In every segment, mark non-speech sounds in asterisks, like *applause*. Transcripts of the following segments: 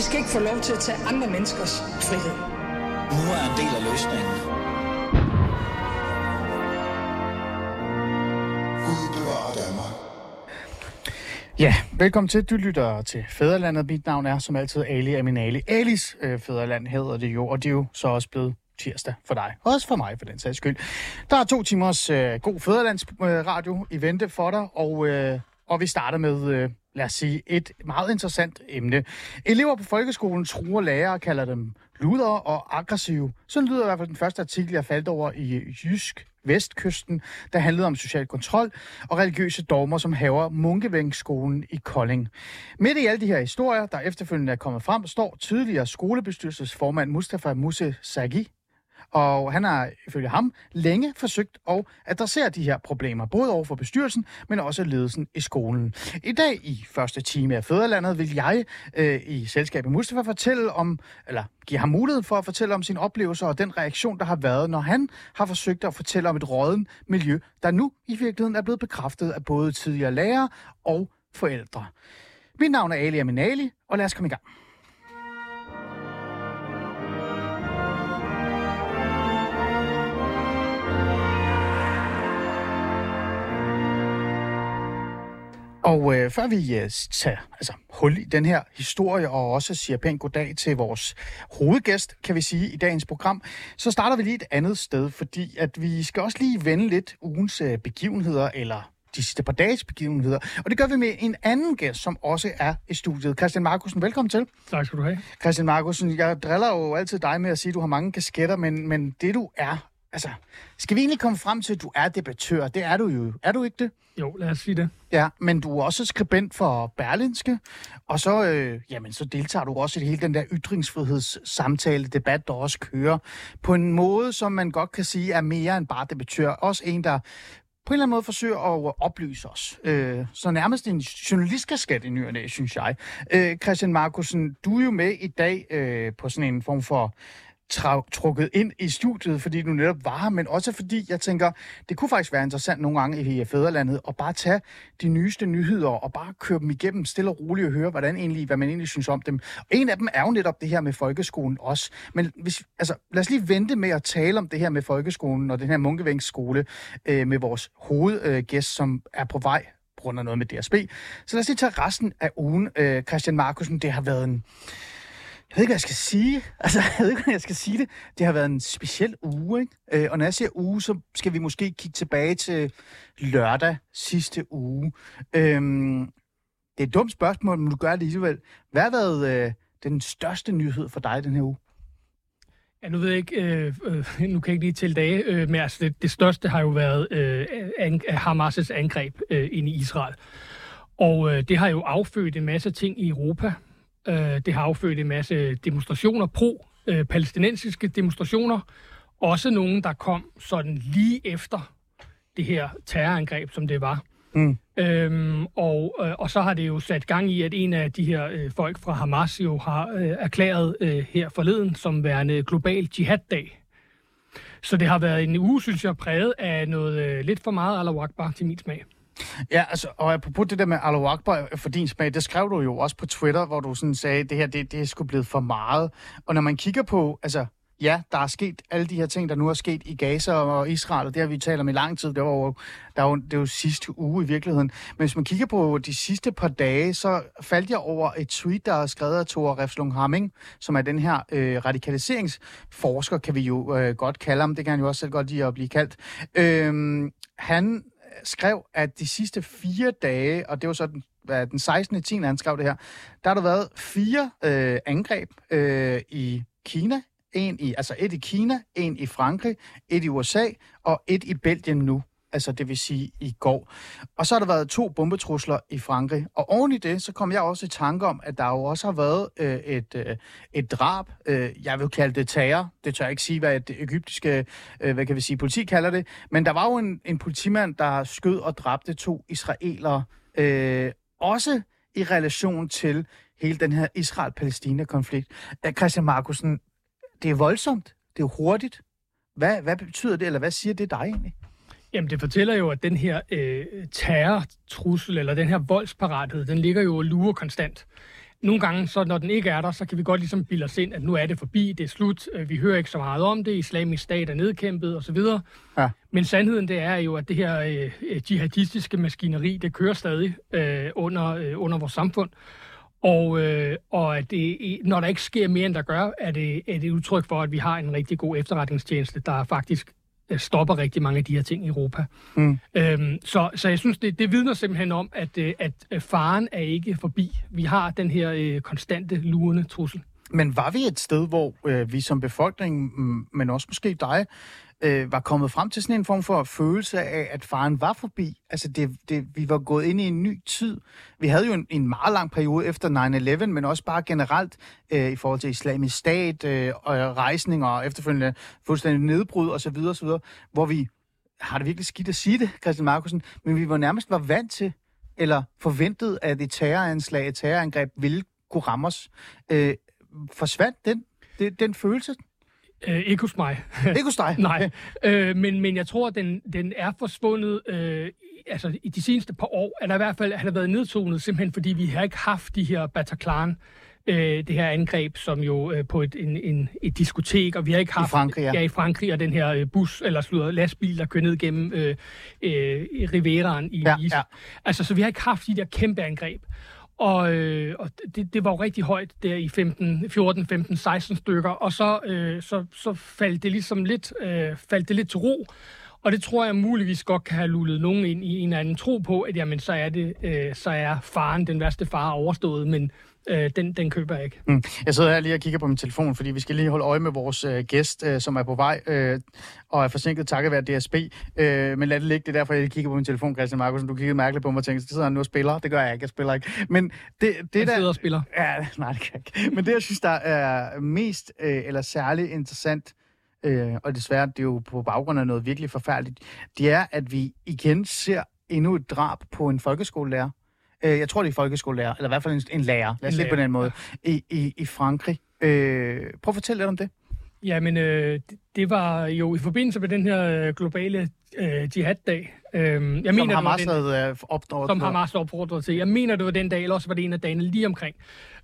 I skal ikke få lov til at tage andre menneskers frihed. Nu er en del af løsningen. Ja, velkommen til. Du lytter til Fæderlandet. Mit navn er som altid Ali Aminali. Alis øh, Fæderland hedder det jo, og det er jo så også blevet tirsdag for dig. Også for mig, for den sags skyld. Der er to timers øh, god Fæderlandsradio øh, i vente for dig, og, øh, og vi starter med, øh, lad os sige, et meget interessant emne. Elever på folkeskolen truer lærere og kalder dem luder og aggressive. Sådan lyder i hvert fald den første artikel, jeg faldt over i Jysk Vestkysten, der handlede om social kontrol og religiøse dogmer, som haver Munkevængskolen i Kolding. Midt i alle de her historier, der efterfølgende er kommet frem, står tidligere skolebestyrelsesformand Mustafa Muse Sagi, og han har ifølge ham længe forsøgt at adressere de her problemer, både over for bestyrelsen, men også ledelsen i skolen. I dag i første time af Fæderlandet vil jeg øh, i med Mustafa fortælle om, eller give ham mulighed for at fortælle om sine oplevelser og den reaktion, der har været, når han har forsøgt at fortælle om et råden miljø, der nu i virkeligheden er blevet bekræftet af både tidligere lærere og forældre. Mit navn er Ali Aminali, og lad os komme i gang. Og øh, før vi øh, tager altså, hul i den her historie og også siger pænt goddag til vores hovedgæst, kan vi sige, i dagens program, så starter vi lige et andet sted, fordi at vi skal også lige vende lidt ugens øh, begivenheder, eller de sidste par dages begivenheder. Og det gør vi med en anden gæst, som også er i studiet. Christian Markusen, velkommen til. Tak skal du have. Christian Markusen, jeg driller jo altid dig med at sige, at du har mange kasketter, men, men det du er, altså, skal vi egentlig komme frem til, at du er debattør? Det er du jo. Er du ikke det? Jo, lad os sige det. Ja, men du er også skribent for Berlinske, og så, øh, jamen, så deltager du også i hele den der ytringsfrihedssamtale, debat, der også kører, på en måde, som man godt kan sige er mere end bare debattør. Også en, der på en eller anden måde forsøger at oplyse os. Øh, så nærmest en journalistkasket i nyerne, synes jeg. Øh, Christian Markusen, du er jo med i dag øh, på sådan en form for tra- trukket ind i studiet, fordi du netop var her, men også fordi jeg tænker, det kunne faktisk være interessant nogle gange i Fæderlandet at bare tage de nyeste nyheder og bare køre dem igennem stille og roligt og høre, hvordan egentlig, hvad man egentlig synes om dem. Og en af dem er jo netop det her med folkeskolen også. Men hvis, altså, lad os lige vente med at tale om det her med folkeskolen og den her Munkevængsskole øh, med vores hovedgæst, øh, som er på vej på grund af noget med DSB. Så lad os lige tage resten af ugen. Øh, Christian Markusen, det har været en jeg ved ikke, hvad jeg skal sige. *laughs* Altså, jeg ved ikke, hvad jeg skal sige det. Det har været en speciel uge, ikke? Øh, og når jeg siger uge, så skal vi måske kigge tilbage til lørdag sidste uge. Øhm, det er et dumt spørgsmål, men du gør det alligevel. Hvad har været øh, den største nyhed for dig den her uge? Ja, nu ved jeg ikke, øh, øh, nu kan jeg ikke lige tælle dage, øh, men altså det, det største har jo været øh, an, Hamas' angreb øh, ind i Israel. Og øh, det har jo affødt en masse ting i Europa. Øh, det har affødt en masse demonstrationer, pro-palæstinensiske demonstrationer. Også nogen, der kom sådan lige efter det her terrorangreb, som det var. Mm. Øhm, og, øh, og så har det jo sat gang i, at en af de her øh, folk fra Hamas jo har øh, erklæret øh, her forleden som værende global jihad-dag. Så det har været en uge, synes jeg, præget af noget øh, lidt for meget Allahu Akbar til min smag. Ja, altså, og apropos det der med Alo Akbar øh, for din smag, det skrev du jo også på Twitter, hvor du sådan sagde, det her, det, det er sgu blevet for meget. Og når man kigger på, altså, ja, der er sket alle de her ting, der nu er sket i Gaza og Israel, og det har vi talt om i lang tid, det var jo, der var, det var jo sidste uge i virkeligheden. Men hvis man kigger på de sidste par dage, så faldt jeg over et tweet, der er skrevet af Thor Refslung Hamming, som er den her øh, radikaliseringsforsker, kan vi jo øh, godt kalde ham, det kan han jo også selv godt lide at blive kaldt. Øh, han skrev, at de sidste fire dage, og det var så den, hvad, den 16. 10. han skrev det her, der har der været fire øh, angreb øh, i Kina, en i, altså et i Kina, en i Frankrig, et i USA og et i Belgien nu altså det vil sige i går. Og så har der været to bombetrusler i Frankrig. Og oven i det, så kom jeg også i tanke om, at der jo også har været øh, et, øh, et drab. Øh, jeg vil kalde det terror. Det tør jeg ikke sige, hvad det egyptiske øh, hvad kan vi sige, politi kalder det. Men der var jo en, en politimand, der skød og dræbte to israelere. Øh, også i relation til hele den her Israel-Palæstina-konflikt. Øh, Christian Markusen, det er voldsomt. Det er hurtigt. Hvad, hvad betyder det, eller hvad siger det dig egentlig? Jamen, det fortæller jo, at den her øh, terrortrussel, eller den her voldsparathed, den ligger jo og lurer konstant. nogle gange, så når den ikke er der, så kan vi godt ligesom bilde os ind, at nu er det forbi, det er slut, øh, vi hører ikke så meget om det, islamisk stat er nedkæmpet osv. Ja. Men sandheden det er jo, at det her øh, jihadistiske maskineri, det kører stadig øh, under, øh, under vores samfund. Og, øh, og at det, når der ikke sker mere, end der gør, er det, er det udtryk for, at vi har en rigtig god efterretningstjeneste, der faktisk øh, stopper rigtig mange af de her ting i Europa. Mm. Øhm, så, så jeg synes, det, det vidner simpelthen om, at, øh, at faren er ikke forbi. Vi har den her øh, konstante lurende trussel. Men var vi et sted, hvor øh, vi som befolkning, mm, men også måske dig, øh, var kommet frem til sådan en form for følelse af, at faren var forbi. Altså, det, det, vi var gået ind i en ny tid. Vi havde jo en, en meget lang periode efter 9-11, men også bare generelt øh, i forhold til islamisk stat øh, og rejsninger og efterfølgende fuldstændig nedbrud osv., osv., hvor vi har det virkelig skidt at sige det, Christian Markusen, men vi var nærmest var vant til, eller forventet, at et terroranslag, et terrorangreb ville kunne ramme os. Øh, forsvandt den, den, den følelse? Øh, ikke hos mig. *laughs* Ikke hos dig? Nej, øh, men, men jeg tror, at den, den er forsvundet... Øh, altså, i de seneste par år er der i hvert fald har der været nedtonet, simpelthen fordi vi har ikke haft de her Bataclan, øh, det her angreb, som jo øh, på et, en, en, et diskotek, og vi har ikke haft... I Frankrig, ja. ja i Frankrig, og den her øh, bus, eller slutter, lastbil, der kører ned gennem øh, øh, Riveraen i Ja, Nice. ja. Altså, så vi har ikke haft de der kæmpe angreb. Og, øh, og det, det var jo rigtig højt der i 15, 14, 15, 16 stykker, og så, øh, så, så faldt det ligesom lidt, øh, faldt det lidt til ro. Og det tror jeg muligvis godt kan have lullet nogen ind i en eller anden tro på, at jamen, så er, det, øh, så er faren, den værste far, overstået, men øh, den, den køber jeg ikke. Mm. Jeg sidder her lige og kigger på min telefon, fordi vi skal lige holde øje med vores øh, gæst, øh, som er på vej øh, og er forsinket takket være DSB. Øh, men lad det ligge, det er derfor, jeg kigger på min telefon, Christian Markusen. Du kiggede mærkeligt på mig og tænkte, sidder han nu og spiller? Det gør jeg ikke, jeg spiller ikke. Men det, det der... sidder og spiller. Ja, nej, det kan jeg ikke. Men det, jeg synes, der er mest øh, eller særligt interessant, øh, og desværre, det er jo på baggrund af noget virkelig forfærdeligt, det er, at vi igen ser endnu et drab på en folkeskolelærer. Øh, jeg tror, det er folkeskolelærer, eller i hvert fald en, en lærer, lad os det på den måde, i, i, i Frankrig. Øh, prøv at fortælle lidt om det. Jamen, øh, det, det var jo i forbindelse med den her øh, globale øh, jihad-dag. Øh, jeg Som mener, det var Hamas den, havde øh, opnået. som Hamas opfordrede til. Jeg mener, det var den dag, eller også var det en af dagene lige omkring.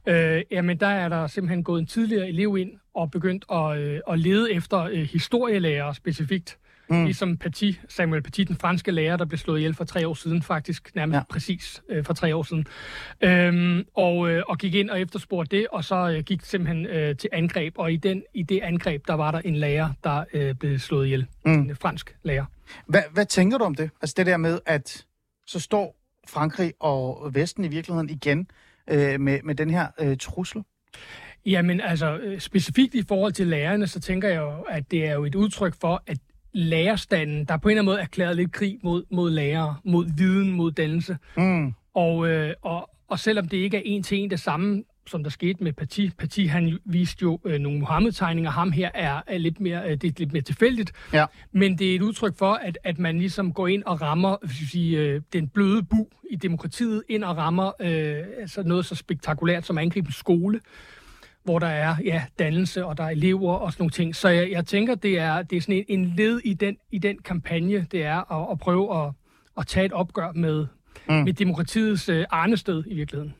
Øh, jamen, der er der simpelthen gået en tidligere elev ind og begyndt at, øh, at lede efter øh, historielærer specifikt. Mm. Ligesom Paty, Samuel Paty, den franske lærer, der blev slået ihjel for tre år siden, faktisk nærmest Ja. ja. præcis øh, for tre år siden. Øhm, og, øh, og gik ind og efterspurgte det, og så øh, gik simpelthen øh, til angreb. Og i, den, i det angreb, der var der en lærer, der øh, blev slået ihjel. Mm. En fransk lærer. Hvad, hvad tænker du om det? Altså det der med, at så står Frankrig og Vesten i virkeligheden igen øh, med, med den her øh, trussel? Jamen altså, øh, specifikt i forhold til lærerne, så tænker jeg jo, at det er jo et udtryk for, at lærerstanden, der er på en eller anden måde erklæret lidt krig mod, mod lærere, mod viden, mod dannelse. Mm. Og, øh, og, og selvom det ikke er en til en det samme, som der skete med Paty. Paty, han viste jo øh, nogle Mohammed-tegninger. Ham her er, er lidt mere, øh, det er lidt mere tilfældigt. Ja. Men det er et udtryk for, at, at man ligesom går ind og rammer hvis vi sige, øh, den bløde bu i demokratiet, ind og rammer øh, altså noget så spektakulært som at angribe en skole hvor der er ja, dannelse, og der er elever og sådan nogle ting. Så jeg, jeg tænker, det er, det er sådan en, en led i den, i den kampagne, det er at, at prøve at, at tage et opgør med, mm. med demokratiets øh, arnested i virkeligheden.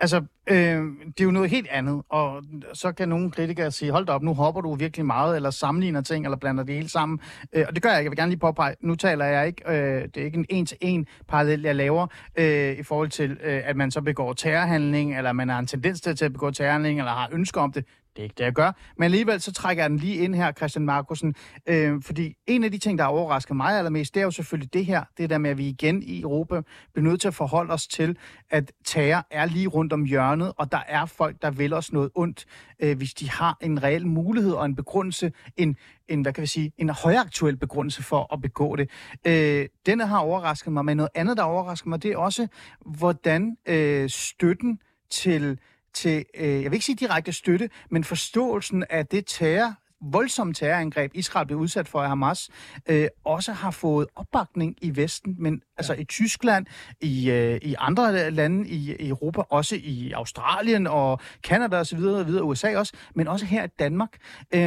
Altså, øh, det er jo noget helt andet, og så kan nogle kritikere sige, hold da op, nu hopper du virkelig meget, eller sammenligner ting, eller blander det hele sammen. Øh, og det gør jeg ikke. Jeg vil gerne lige påpege, nu taler jeg ikke, øh, det er ikke en en-til-en parallel, jeg laver, øh, i forhold til, øh, at man så begår terrorhandling, eller man har en tendens til at begå terrorhandling, eller har ønsker om det. Det er ikke det, jeg gør. Men alligevel så trækker jeg den lige ind her, Christian Markusen. Øh, fordi en af de ting, der overrasker mig allermest, det er jo selvfølgelig det her. Det der med, at vi igen i Europa bliver nødt til at forholde os til, at terror er lige rundt om hjørnet, og der er folk, der vil os noget ondt, øh, hvis de har en reel mulighed og en begrundelse, en, en, hvad kan vi sige, en højaktuel begrundelse for at begå det. Øh, denne har overrasket mig, men noget andet, der overrasker mig, det er også, hvordan øh, støtten til til, øh, jeg vil ikke sige direkte støtte, men forståelsen af det terror, voldsomme terrorangreb, Israel blev udsat for af Hamas, øh, også har fået opbakning i Vesten, men altså i Tyskland, i, øh, i andre lande i, i Europa, også i Australien og Kanada osv., og videre, USA også, men også her i Danmark. Øh,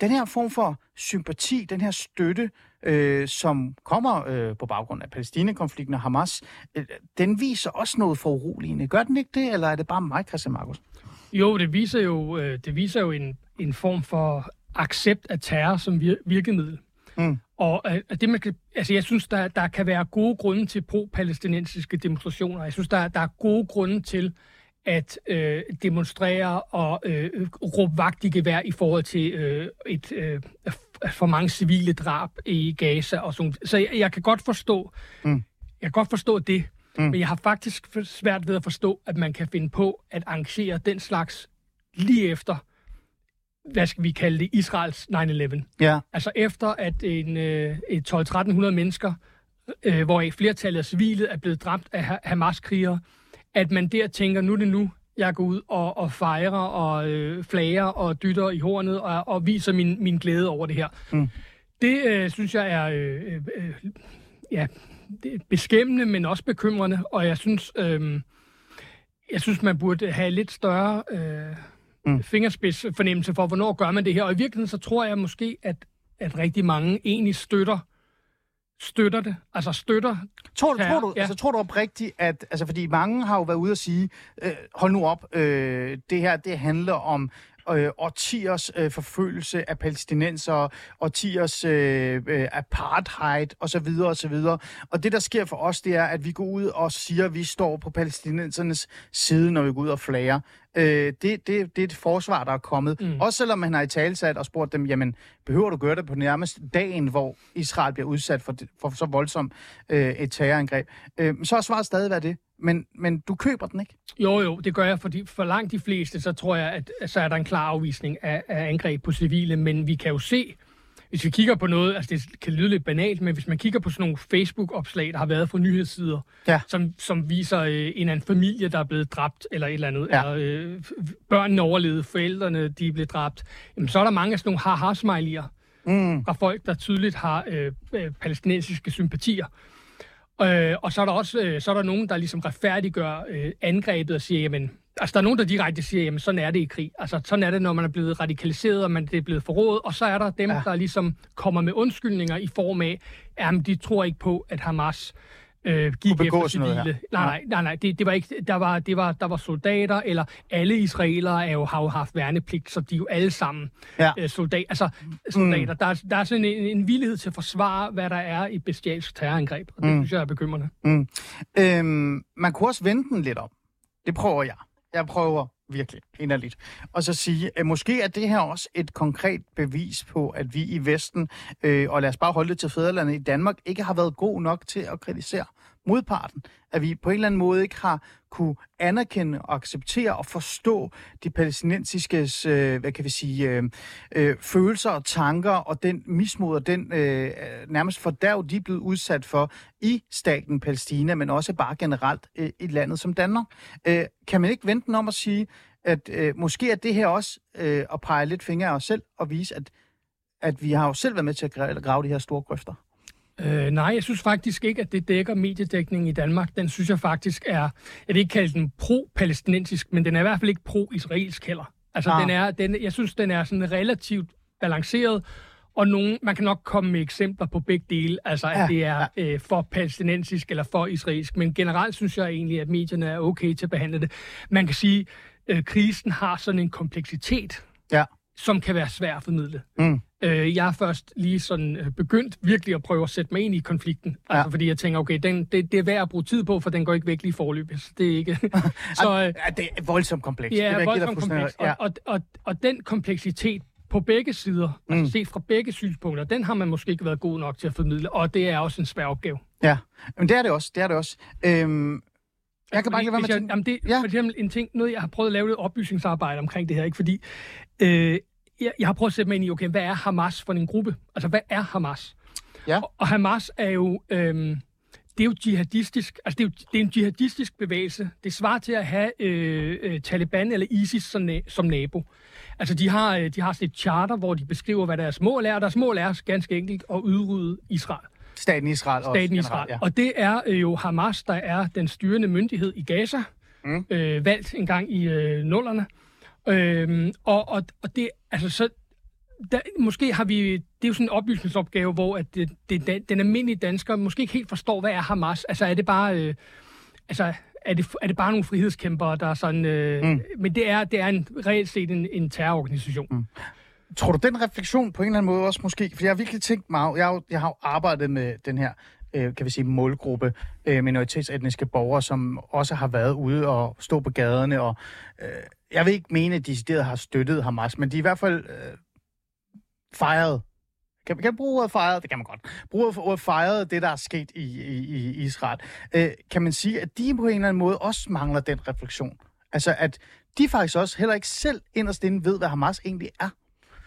den her form for sympati, den her støtte, øh, som kommer øh, på baggrund af Palæstina-konflikten og Hamas, øh, den viser også noget for uroligende. Gør den ikke det, eller er det bare mig, Christian Markus? Jo, det viser jo, øh, det viser jo en, en form for accept af terror som vir- virkemiddel. Mm. Og øh, det, man kan, altså, jeg synes, der, der kan være gode grunde til pro-palæstinensiske demonstrationer. Jeg synes, der, der er gode grunde til at øh, demonstrere og øh, råbe vagt i gevær i forhold til øh, et øh, for mange civile drab i Gaza og sådan. Så jeg, jeg kan godt forstå, mm. jeg kan godt forstå det, mm. men jeg har faktisk svært ved at forstå, at man kan finde på at arrangere den slags lige efter hvad skal vi kalde det, Israels 9-11. Ja. Altså efter, at en, øh, et 12-1300 mennesker, øh, hvor flertallet af civile er blevet dræbt af Hamas-krigere, at man der tænker, nu er det nu, jeg går ud og, og fejrer og øh, flager og dytter i hornet og, og viser min, min glæde over det her. Mm. Det øh, synes jeg er øh, øh, øh ja, beskæmmende, men også bekymrende, og jeg synes, øh, jeg synes man burde have lidt større øh, mm. fingerspids fornemmelse for, hvornår gør man det her. Og i virkeligheden så tror jeg måske, at, at rigtig mange egentlig støtter støtter det, altså støtter Tror, tror, du, ja. altså, tror du oprigtigt, at, altså fordi mange har jo været ude og sige, øh, hold nu op, øh, det her, det handler om øh, årtiers øh, forfølgelse af palæstinenser, årtiers øh, øh, apartheid osv. osv. Og det, der sker for os, det er, at vi går ud og siger, at vi står på palæstinensernes side, når vi går ud og flager. Øh, det, det, det er et forsvar, der er kommet. Mm. Også selvom man har i talsat og spurgt dem, jamen, behøver du gøre det på nærmest dagen, hvor Israel bliver udsat for, for så voldsomt øh, et terrorangreb? Øh, så har svaret stadig været det men, men du køber den ikke? Jo, jo, det gør jeg, fordi for langt de fleste, så tror jeg, at så er der en klar afvisning af, af angreb på civile, men vi kan jo se, hvis vi kigger på noget, altså det kan lyde lidt banalt, men hvis man kigger på sådan nogle Facebook-opslag, der har været fra nyhedssider, ja. som, som viser øh, en anden familie, der er blevet dræbt, eller et eller andet, ja. eller øh, børnene overlevede, forældrene, de er blevet dræbt, jamen, så er der mange af sådan nogle ha-ha-smiley'er mm. fra folk, der tydeligt har øh, øh, palæstinensiske sympatier. Øh, og så er der også øh, så er der nogen, der ligesom retfærdiggør øh, angrebet og siger, jamen, altså der er nogen, der direkte siger, jamen sådan er det i krig. Altså sådan er det, når man er blevet radikaliseret, og man det er blevet forrådet. Og så er der dem, ja. der ligesom kommer med undskyldninger i form af, at de tror ikke på, at Hamas øh, gik efter civile. Nej, nej, nej, nej det, det var ikke, der var, det var, der var soldater, eller alle israelere er jo, har jo haft værnepligt, så de er jo alle sammen ja. øh, soldater. Altså, soldater. Mm. Der, der er sådan en, en villighed til at forsvare, hvad der er i bestialsk terrorangreb, og det mm. synes jeg er bekymrende. Mm. Øhm, man kunne også vente den lidt om. Det prøver jeg. Jeg prøver virkelig inderligt. Og så sige, at måske er det her også et konkret bevis på, at vi i Vesten, øh, og lad os bare holde det til fædrelandet i Danmark, ikke har været god nok til at kritisere modparten. At vi på en eller anden måde ikke har kunne anerkende og acceptere og forstå de palæstinensiske øh, hvad kan vi sige, øh, øh, følelser og tanker og den mismod og den øh, nærmest fordærv, de er blevet udsat for i staten Palæstina, men også bare generelt øh, i landet som Danmark. Øh, kan man ikke vente om at sige, at øh, måske er det her også øh, at pege lidt fingre af os selv og vise, at, at vi har jo selv været med til at grave de her store grøfter? Øh, nej, jeg synes faktisk ikke, at det dækker mediedækningen i Danmark. Den synes jeg faktisk er, jeg vil ikke kalde den pro-palæstinensisk, men den er i hvert fald ikke pro-israelsk heller. Altså, ah. den er, den, jeg synes, den er sådan relativt balanceret, og nogen, man kan nok komme med eksempler på begge dele, altså at ja, det er ja. øh, for palæstinensisk eller for israelsk, men generelt synes jeg egentlig, at medierne er okay til at behandle det. Man kan sige, at øh, krisen har sådan en kompleksitet, ja. som kan være svær at formidle. Mm. Øh, jeg er først lige sådan øh, begyndt virkelig at prøve at sætte mig ind i konflikten. Ja. Altså, fordi jeg tænker, okay, den, det, det er værd at bruge tid på, for den går ikke væk lige forløbet. Det er ikke... *laughs* så, øh, ja, det er voldsomt komplekst. Ja, det er voldsomt komplekst. Ja. Og, og, og, og den kompleksitet på begge sider, altså mm. altså set fra begge synspunkter, den har man måske ikke været god nok til at formidle, og det er også en svær opgave. Ja, men det er det også. Det er det også. Øhm, jeg kan bare ikke være med til... Jamen det, ja. for eksempel en ting, noget jeg har prøvet at lave et oplysningsarbejde omkring det her, ikke? fordi øh, jeg, jeg har prøvet at sætte mig ind i, okay, hvad er Hamas for en gruppe? Altså, hvad er Hamas? Ja. Og, og Hamas er jo... Øhm, det er jo jihadistisk, altså det er, jo, det er en jihadistisk bevægelse. Det svarer til at have øh, øh, Taliban eller ISIS som, na- som nabo. Altså de har, øh, de har sådan et charter, hvor de beskriver, hvad deres mål er, og deres mål er ganske enkelt at udrydde Israel. Staten Israel også. Staten Israel. generelt, Ja. Og det er øh, jo Hamas, der er den styrende myndighed i Gaza, mm. øh, valgt en gang i øh, nullerne. Øhm, og, og, og det, altså så, der, måske har vi, det er jo sådan en oplysningsopgave, hvor at det, det, den almindelige dansker måske ikke helt forstår, hvad er Hamas? Altså er det bare, øh, altså er det, er det bare nogle frihedskæmpere, der er sådan, øh, mm. men det er, det er en, reelt set en, en terrororganisation. Mm. Tror du, den refleksion på en eller anden måde også måske, for jeg har virkelig tænkt meget, jeg har, jo- jeg har jo arbejdet med den her, øh, kan vi sige, målgruppe øh, minoritetsetniske borgere, som også har været ude og stå på gaderne, og øh, jeg vil ikke mene, at de har støttet Hamas, men de er i hvert fald øh, fejret. Kan, kan man bruge ordet fejret? Det kan man godt. Bruge ordet fejret, det der er sket i, i, i Israel. Øh, kan man sige, at de på en eller anden måde også mangler den refleksion? Altså, at de faktisk også heller ikke selv inderst inde ved, hvad Hamas egentlig er.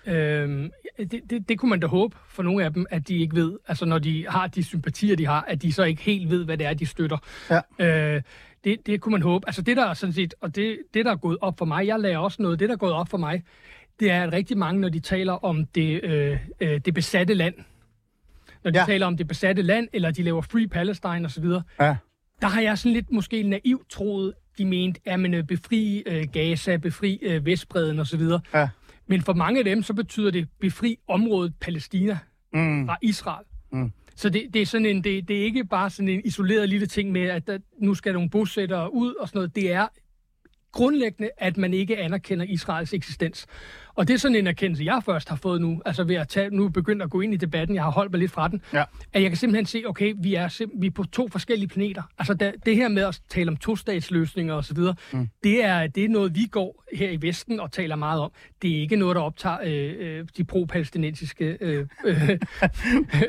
Øhm, det, det, det kunne man da håbe for nogle af dem, at de ikke ved, altså når de har de sympatier, de har, at de så ikke helt ved, hvad det er, de støtter. Ja. Øh, det, det kunne man håbe. Altså det der er sådan set, og det, det der er gået op for mig, jeg lærer også noget, det der er gået op for mig, det er, at rigtig mange, når de taler om det, øh, øh, det besatte land, når de Ja. ja. taler om det besatte land, eller de laver Free Palestine osv., Ja. der har jeg sådan lidt måske naivt troet, de mente, at man øh, befri øh, Gaza, befri øh, Vestbreden osv. Ja. Men for mange af dem, så betyder det befri området Palæstina Mm. fra Israel. Mm. Så det, det, er sådan en, det, det er ikke bare sådan en isoleret lille ting med, at der, nu skal nogle bosættere ud og sådan noget. Det er grundlæggende, at man ikke anerkender Israels eksistens. Og det er sådan en erkendelse, jeg først har fået nu, altså ved at tage, nu begyndt at gå ind i debatten, jeg har holdt mig lidt fra den, Ja. at jeg kan simpelthen se, okay, vi er, sim- vi er på to forskellige planeter. Altså da, det her med at tale om tostatsløsninger osv., mm. det, er, det er noget, vi går her i Vesten og taler meget om. Det er ikke noget, der optager øh, øh, de pro-palæstinensiske øh, øh, *laughs*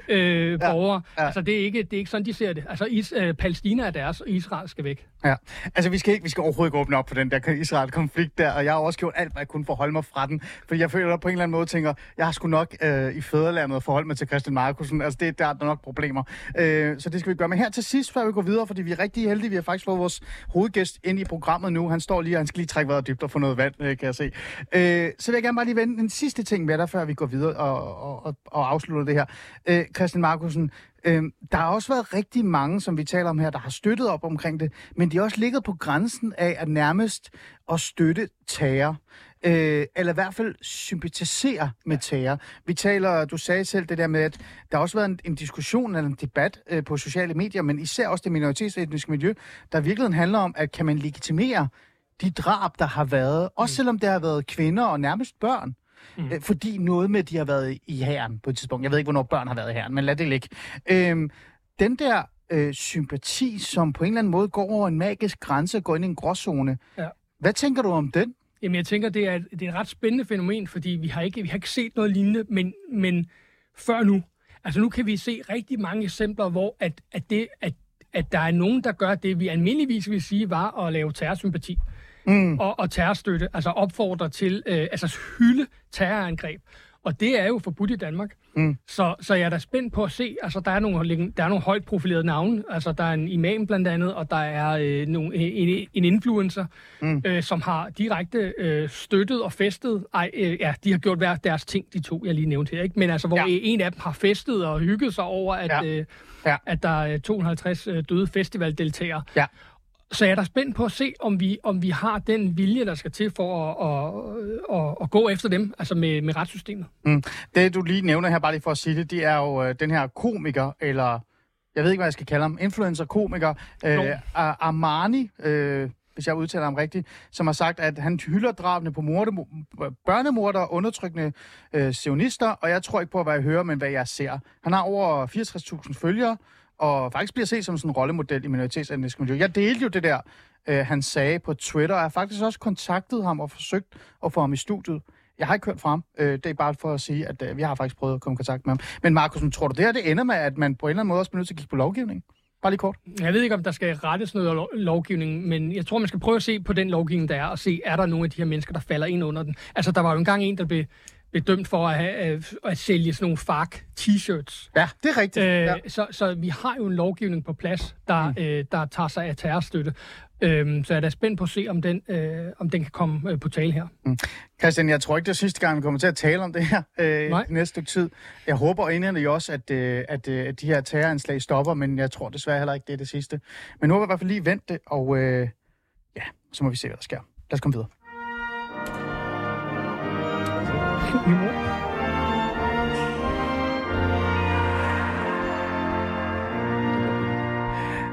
øh, borgere. ja. Altså det er, ikke, det er ikke sådan, de ser det. Altså is, øh, Palæstina er deres, og Israel skal væk. Ja, altså vi skal, ikke, vi skal overhovedet ikke åbne op for den der Israel-konflikt der, og jeg har også gjort alt, hvad jeg kunne for at holde mig fra den, fordi jeg føler på en eller anden måde tænker, jeg har sgu nok øh, i fædrelandet forholdt mig til Christian Markusen, altså det, der er der nok problemer. Øh, så det skal vi gøre. Men her til sidst, før vi går videre, fordi vi er rigtig heldige, vi har faktisk fået vores hovedgæst ind i programmet nu. Han står lige, og han skal lige trække vejret dybt og få noget vand, øh, kan jeg se. Øh, så vil jeg gerne bare lige vende en sidste ting med dig, før vi går videre og, og, og, og afslutter det her. Øh, Christian Markusen, øh, der har også været rigtig mange, som vi taler om her, der har støttet op omkring det, men de har også ligget på grænsen af at nærmest at støtte terror. Øh, eller i hvert fald sympatisere med terror. Vi taler, du sagde selv det der med, at der har også været en, en diskussion eller en debat øh, på sociale medier, men især også det minoritetsetniske miljø, der virkelig handler om, at kan man legitimere de drab, der har været, også selvom det har været kvinder og nærmest børn. Mm. Øh, fordi noget med, at de har været i hæren på et tidspunkt. Jeg ved ikke, hvornår børn har været i hæren, men lad det ligge. Øhm, den der øh, sympati, som på en eller anden måde går over en magisk grænse, går ind i en gråzone. Ja. Hvad tænker du om den? Jamen, jeg tænker, det er, et- det er et ret spændende fænomen, fordi vi har ikke, vi har ikke set noget lignende, men, men før nu. Altså, nu kan vi se rigtig mange eksempler, hvor at, at, det, at, at der er nogen, der gør det, vi almindeligvis vil sige, var at lave terrorsympati Mm. og, og terrorstøtte, altså opfordre til, øh, altså hylde terrorangreb. Og det er jo forbudt i Danmark. Mm. Så, så jeg er da spændt på at se, altså der er nogle, der er nogle højt profilerede navne, altså der er en imam blandt andet, og der er øh, nogle, en, en influencer, mm. øh, som har direkte øh, støttet og festet, ej, øh, ja, de har gjort hver deres ting, de to, jeg lige nævnte her, ikke? men altså hvor Ja. en af dem har festet og hygget sig over, at, Ja. ja. Øh, Ja. at der er 250 øh, døde festivaldeltagere. Ja. Så jeg er da spændt på at se, om vi, om vi har den vilje, der skal til for at, at, at, at gå efter dem, altså med, med retssystemet. Mm. Det, du lige nævner her, bare lige for at sige det, det er jo øh, den her komiker, eller jeg ved ikke, hvad jeg skal kalde ham, influencer-komiker, øh, Jo. Ar- Armani, øh, hvis jeg udtaler ham rigtigt, som har sagt, at han hylder drabene på morte, børnemorder og undertrykkende øh, sionister, og jeg tror ikke på, hvad jeg hører, men hvad jeg ser. Han har over 64.000 følgere, og faktisk bliver set som sådan en rollemodel i minoritetsetnisk miljø. Jeg delte jo det der, øh, han sagde på Twitter, og jeg har faktisk også kontaktet ham og forsøgt at få ham i studiet. Jeg har ikke hørt fra ham. Øh, det er bare for at sige, at øh, vi har faktisk prøvet at komme i kontakt med ham. Men Markus, tror du det her, det ender med, at man på en eller anden måde også bliver nødt til at kigge på lovgivning? Bare lige kort. Jeg ved ikke, om der skal rettes noget lov- lovgivning, men jeg tror, man skal prøve at se på den lovgivning, der er, og se, er der nogle af de her mennesker, der falder ind under den. Altså, der var jo engang en, der blev blev dømt for at, have, at, at sælge sådan nogle FARC t-shirts. Ja, det er rigtigt. Øh, ja. så, så vi har jo en lovgivning på plads, der, mm. øh, der tager sig af terrorstøtte. Øhm, så jeg er da spændt på at se, om den, øh, om den kan komme øh, på tale her. Christian, jeg tror ikke, det er sidste gang, vi kommer til at tale om det her øh, Nej. næste stykke tid. Jeg håber indvendigt også, at, øh, at, øh, at de her terroranslag stopper, men jeg tror desværre heller ikke, det er det sidste. Men nu har vi i hvert fald lige vendt det, og øh, ja, så må vi se, hvad der sker. Lad os komme videre.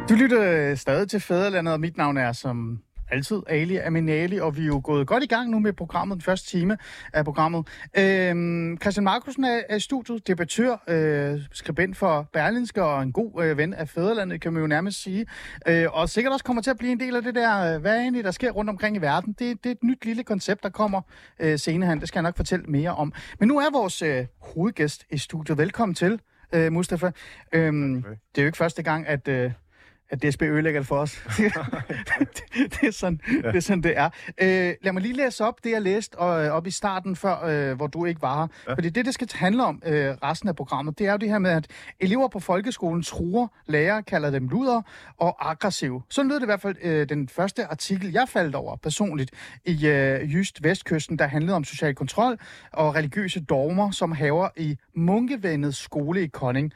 Du lytter stadig til Fæderlandet, og mit navn er som altid Ali Aminali, og vi er jo gået godt i gang nu med programmet, den første time af programmet. Øhm, Christian Markusen er, er i studiet, debattør, øh, skribent for Berlinske og en god øh, ven af Fæderlandet, kan man jo nærmest sige. Øh, og sikkert også kommer til at blive en del af det der, øh, hvad egentlig, der sker rundt omkring i verden. Det, det er et nyt lille koncept, der kommer øh, senere hen. Det skal jeg nok fortælle mere om. Men nu er vores øh, hovedgæst i studiet. Velkommen til, øh, Mustafa. Øhm, det er jo ikke første gang, at... Øh, at DSB ødelægger det for os. det, *laughs* *laughs* det, er sådan, ja. det er sådan, det er. Øh, lad mig lige læse op det, jeg læste og, øh, op i starten, før øh, hvor du ikke var her. Ja. Fordi det, det skal handle om øh, resten af programmet, det er jo det her med, at elever på folkeskolen truer, lærere kalder dem luder og aggressive. Så lød det i hvert fald øh, den første artikel, jeg faldt over personligt i øh, Jyst Vestkysten, der handlede om social kontrol og religiøse dogmer, som haver i Munkevandet skole i Kolding.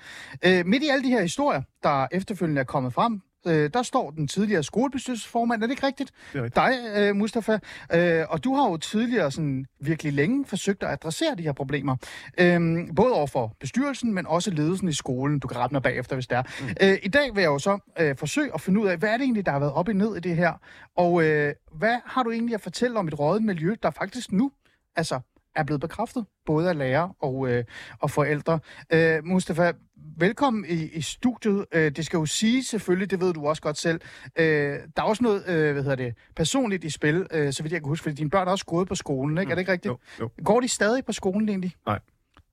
Øh, midt i alle de her historier, der efterfølgende er kommet frem, øh, der står den tidligere skolebestyrelsesformand, er det ikke rigtigt? Det er rigtigt. Dig, øh, Mustafa. Øh, og du har jo tidligere sådan virkelig længe forsøgt at adressere de her problemer. Øh, både over for bestyrelsen, men også ledelsen i skolen. Du kan rette mig bagefter, hvis det er. Mm. Øh, I dag vil jeg jo så øh, forsøge at finde ud af, hvad er det egentlig, der har været op og ned i det her? Og øh, hvad har du egentlig at fortælle om et rådet miljø, der faktisk nu altså, er blevet bekræftet, både af lærer og, øh, og forældre. Øh, Mustafa, velkommen i, i studiet. Øh, det skal jo sige selvfølgelig, det ved du også godt selv, øh, der er også noget, øh, hvad hedder det, personligt i spil, øh, så vidt jeg kan huske, fordi dine børn er også gået på skolen, ikke? Mm. Er det ikke rigtigt? Jo, jo. Går de stadig på skolen egentlig? Nej.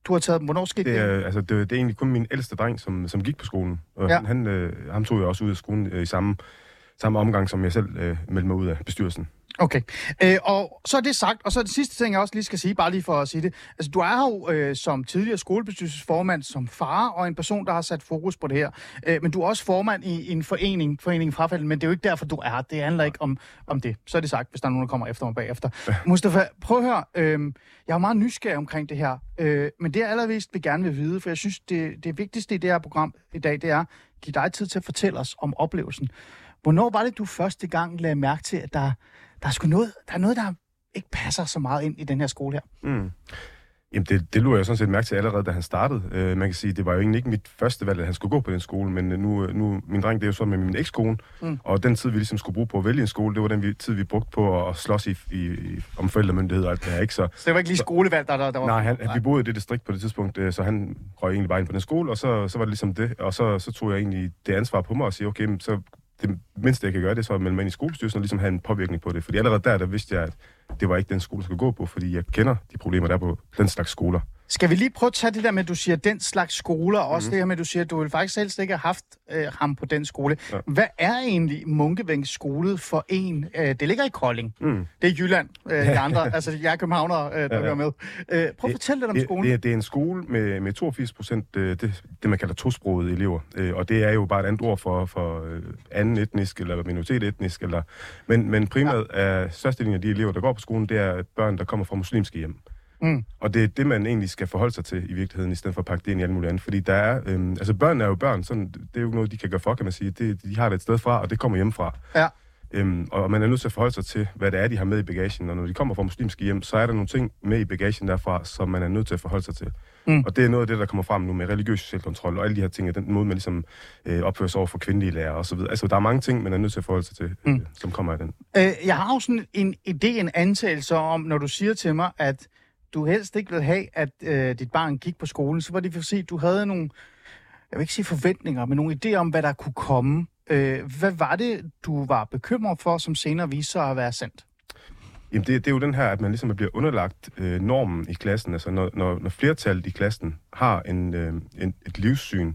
Du har taget dem. Hvornår skete Det det? er, altså, det, det er egentlig kun min ældste dreng, som, som gik på skolen. Og Ja. ja. han, øh, ham tog jeg også ud af skolen øh, i samme, samme omgang, som jeg selv øh, meldte mig ud af bestyrelsen. Okay. Øh, og så er det sagt, og så det sidste ting, jeg også lige skal sige, bare lige for at sige det. Altså, du er jo øh, som tidligere skolebestyrelsesformand, som far og en person, der har sat fokus på det her. Øh, men du er også formand i, i en forening, foreningen Frafald, men det er jo ikke derfor, du er her. Det handler ikke om, om det. Så er det sagt, hvis der er nogen, der kommer efter mig bagefter. Mustafa, prøv at høre. Øh, jeg er meget nysgerrig omkring det her. Øh, men det jeg allervist vil gerne vil vide, for jeg synes, det, det vigtigste i det her program i dag, det er at give dig tid til at fortælle os om oplevelsen. Hvornår var det, du første gang lagde mærke til, at der, der er sgu noget, der er noget, der ikke passer så meget ind i den her skole her? Mm. Jamen, det, det lå jeg sådan set mærke til allerede, da han startede. Uh, man kan sige, det var jo egentlig ikke mit første valg, at han skulle gå på den skole, men øh, nu, nu min dreng, det er jo så med min ekskone, Mm. og den tid, vi ligesom skulle bruge på at vælge en skole, det var den vi, tid, vi brugte på at slås i, i, om forældremyndighed og alt det her, ikke? Så, Så det var ikke lige skolevalg, der, der, der var... Nej, han, vi boede i det distrikt på det tidspunkt, øh, så han røg egentlig bare ind på den skole, og så, så var det ligesom det. Og så, så tog jeg egentlig det ansvar på mig og sige, okay, så det mindste, jeg kan gøre, det er så at melde mig ind i skolestyrelsen og ligesom have en påvirkning på det. Fordi allerede der, der vidste jeg, at det var ikke den skole, jeg skulle gå på, fordi jeg kender de problemer, der er på den slags skoler. Skal vi lige prøve at tage det der med, at du siger den slags skoler, og også det her med, at du siger, at du vil faktisk helst ikke have haft øh, ham på den skole. Ja. Hvad er egentlig Munkevængs skole for en? Øh, det ligger i Kolding. Mm. Det er Jylland, øh, de *laughs* andre, altså jeg er københavner, øh, der Ja, ja. med. Øh, prøv at fortælle lidt om Det, skolen. det, det er en skole med, med 82 procent, øh, det, det man kalder tosprogede elever. Øh, og det er jo bare et andet ord for, for øh, anden etnisk eller minoritet etnisk. Eller, men, men primært ja. er størstedelen af de elever, der går på skolen, det er børn, der kommer fra muslimske hjem. Mm. Og det er det, man egentlig skal forholde sig til i virkeligheden, i stedet for at pakke det ind i alt muligt andet. Fordi der er, øhm, altså børn er jo børn, sådan, det er jo ikke noget, de kan gøre for, kan man sige. Det, de har det et sted fra, og det kommer hjemmefra. Ja. Øhm, og man er nødt til at forholde sig til, hvad det er, de har med i bagagen. Og når de kommer fra muslimske hjem, så er der nogle ting med i bagagen derfra, som man er nødt til at forholde sig til. Mm. Og det er noget af det, der kommer frem nu med religiøs social kontrol og alle de her ting, den måde, man ligesom øh, opfører sig over for kvindelige lærere osv. Altså, der er mange ting, man er nødt til at forholde sig til, øh, Mm. som kommer af den. Øh, jeg har jo sådan en idé, en antagelse om, når du siger til mig, at du helst ikke vil have, at øh, dit barn gik på skolen, så var det for at sige, at du havde nogle, jeg vil ikke sige forventninger, men nogle idéer om, hvad der kunne komme. Øh, hvad var det, du var bekymret for, som senere viste sig at være sandt? Jamen, det, det er jo den her, at man ligesom bliver underlagt øh, normen i klassen. Altså, når, når, når flertallet i klassen har en, øh, en, et livssyn,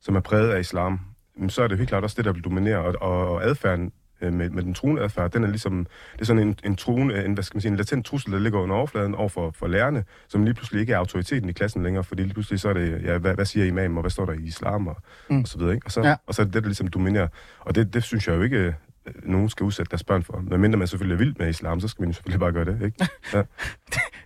som er præget af islam, så er det jo helt klart også det, der vil dominere, og, og, og adfærden øh, med, med den truende adfærd, den er ligesom, det er sådan en, en truende, en, hvad skal man sige, en latent trussel, der ligger under overfladen over for, for lærerne, som lige pludselig ikke er autoriteten i klassen længere, fordi lige pludselig så er det, ja, hvad, hvad siger imam, og hvad står der i islam, og, mm. og så videre, ikke? Og så, Ja. ja. og så er det det, der ligesom dominerer. Og det, det synes jeg jo ikke, øh, nogen skal udsætte deres børn for. Men mindre man selvfølgelig er vild med islam, så skal man jo selvfølgelig bare gøre det, ikke? *laughs* Ja.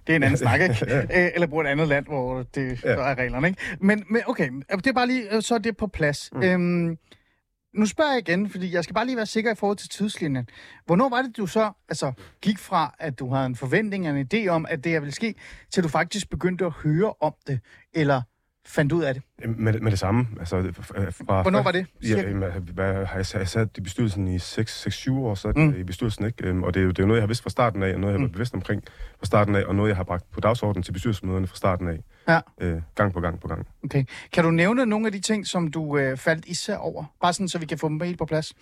Det er en anden snak, ikke? *laughs* Øh, Eller bruge et andet land, hvor det ja. Ja. så er reglerne, ikke? Men, men okay, det er bare lige, så er det på plads. Mm. Øhm, nu spørger jeg igen, fordi jeg skal bare lige være sikker i forhold til tidslinjen. Hvornår var det, du så altså, gik fra, at du havde en forventning og en idé om, at det her ville ske, til du faktisk begyndte at høre om det, eller fandt ud af det? Med, med det samme. Altså, f- fra, Hvornår var det, Ja, jamen, hvad, har jeg, sat- jeg i bestyrelsen i 6-7 år, så Mm. mm. i bestyrelsen, ikke? Øhm, Og det er, jo, det er jo noget, jeg har vidst fra starten af, og noget, jeg har været bevidst omkring fra starten af, og noget, jeg har bragt på dagsordenen til bestyrelsesmøderne fra starten af. Ja. Øh, gang på gang på gang. Okay. Kan du nævne nogle af de ting, som du øh, faldt især over? Bare sådan, så vi kan få dem helt på plads.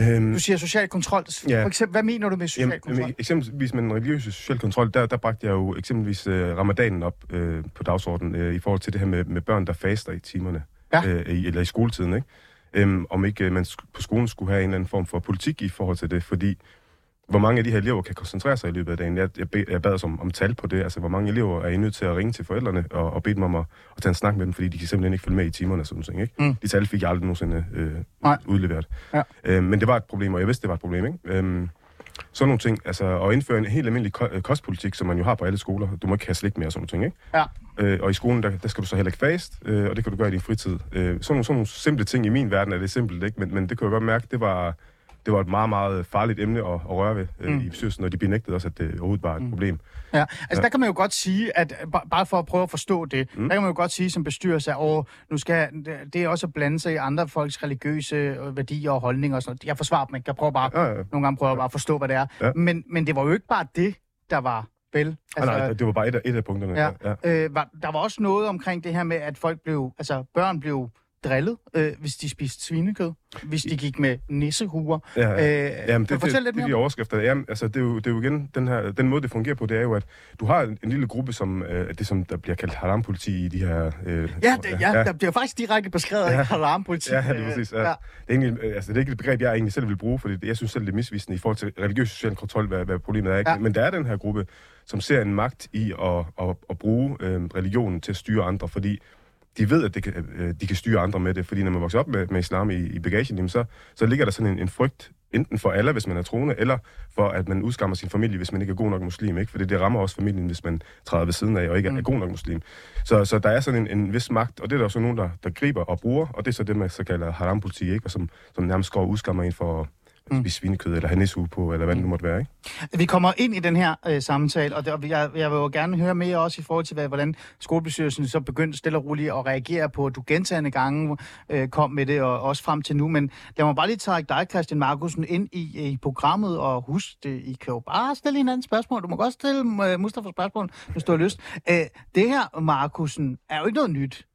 Øhm, Du siger social kontrol. Ja. For eksempel, hvad mener du med social Jamen, kontrol? jamen, eksempelvis med den religiøse social kontrol, der, der bragte jeg jo eksempelvis øh, ramadanen op øh, på dagsordenen øh, i forhold til det her med, med børn, der faster i timerne, Ja. øh, i, eller i skoletiden, ikke? Øhm, om ikke øh, man på skolen skulle have en eller anden form for politik i forhold til det, fordi hvor mange af de her elever kan koncentrere sig i løbet af dagen. Jeg, jeg, bed, jeg bad os om, om tal på det, altså hvor mange elever er I nødt til at ringe til forældrene og, og bede dem om at, at tage en snak med dem, fordi de kan simpelthen ikke følge med i timerne og sådan noget, ikke? Mm. De tal fik jeg aldrig nogensinde øh, Nej. udleveret. Ja. Øh, men det var et problem, og jeg vidste, det var et problem, ikke? Øhm, sådan nogle ting, altså at indføre en helt almindelig ko- øh, kostpolitik, som man jo har på alle skoler. Du må ikke have slik mere og sådan nogle ting, ikke? Ja. Øh, og i skolen, der, der skal du så heller ikke fast, øh, og det kan du gøre i din fritid. Øh, sådan, nogle, sådan nogle simple ting i min verden er det simpelt, ikke? Men, men det kunne jeg godt mærke, det var, det var et meget, meget farligt emne at, at røre ved øh, Mm. i bestyrelsen, og de benægtede også, at det overhovedet var et Mm. problem. Ja, altså ja. der kan man jo godt sige, at øh, ba- bare for at prøve at forstå det, mm. Der kan man jo godt sige som bestyrelse, at åh, nu skal det er også at blande sig i andre folks religiøse øh, værdier og holdninger og sådan noget. Jeg forsvarer dem ikke. Jeg prøver bare, Ja, ja. nogle gange prøver jeg bare at forstå, hvad det er. Ja. Men, men det var jo ikke bare det, der var vel. Altså, nej, det var bare et af, et af punkterne. Ja. ja. øh, var, der var også noget omkring det her med, at folk blev, altså børn blev drillet, øh, hvis de spiste svinekød, hvis de gik med nissehuer. Ja, Øh, ja. Jamen, det, fortæl det, lidt mere det er overskrifter. Jamen, altså, det, er jo, det er jo igen, den, her, den måde, det fungerer på, det er jo, at du har en, en lille gruppe, som øh, det, som der bliver kaldt haram-politi i de her... Øh, Ja, det, ja, ja, der bliver faktisk direkte beskrevet ja. Alarmpolitik. Ja, det er præcis. Ja. Ja. Det, er egentlig, øh, altså, det er ikke et begreb, jeg egentlig selv vil bruge, fordi jeg synes selv, det er misvisende i forhold til religiøs social kontrol, hvad, hvad problemet er. Ikke? Ja. Men der er den her gruppe, som ser en magt i at, at, at bruge øh, religionen til at styre andre, fordi de ved, at det kan, øh, de kan styre andre med det, fordi når man vokser op med, med islam i, i bagagen, jamen så, så ligger der sådan en, en frygt, enten for alle, hvis man er troende, eller for, at man udskammer sin familie, hvis man ikke er god nok muslim, ikke? Fordi det rammer også familien, hvis man træder ved siden af og ikke er, Mm. er god nok muslim. Så, så der er sådan en, en vis magt, og det er der også nogen, der, der griber og bruger, og det er så det, man så kalder haram-politik, ikke? Og som, som nærmest går og udskammer en for Mm. spise svinekød, eller have nissuge på, eller hvad det nu måtte være, ikke? Vi kommer ind i den her øh, samtale, og, det, og jeg, jeg vil jo gerne høre mere også i forhold til, hvad, hvordan skolebestyrelsen så begyndte stille og roligt at reagere på, at du gentagende gange øh, kom med det, og også frem til nu. Men lad mig bare lige tage dig, Christian Markusen, ind i, i programmet, og husk, det, I kan jo bare stille hinanden spørgsmål. Du må godt stille uh, Mustafa spørgsmål, hvis du har lyst. Øh, det her, Markusen, er jo ikke noget nyt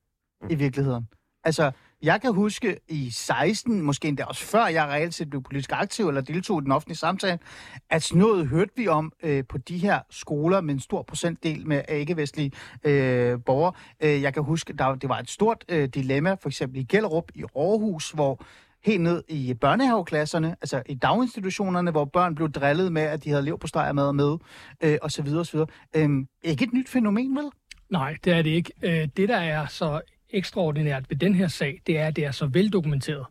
i virkeligheden. Altså, jeg kan huske i 16, måske endda også før jeg reelt set blev politisk aktiv eller deltog i den offentlige samtale, at sådan noget hørte vi om øh, på de her skoler med en stor procentdel med ikke-vestlige øh, borgere. Øh, jeg kan huske, der, det var et stort øh, dilemma, for eksempel i Gellerup i Aarhus, hvor helt ned i børnehaveklasserne, altså i daginstitutionerne, hvor børn blev drillet med, at de havde lev på med med, øh, og så videre, og så videre. Øh, ikke et nyt fænomen, vel? Nej, det er det ikke. Øh, det, der er så ekstraordinært ved den her sag, det er, at det er så veldokumenteret.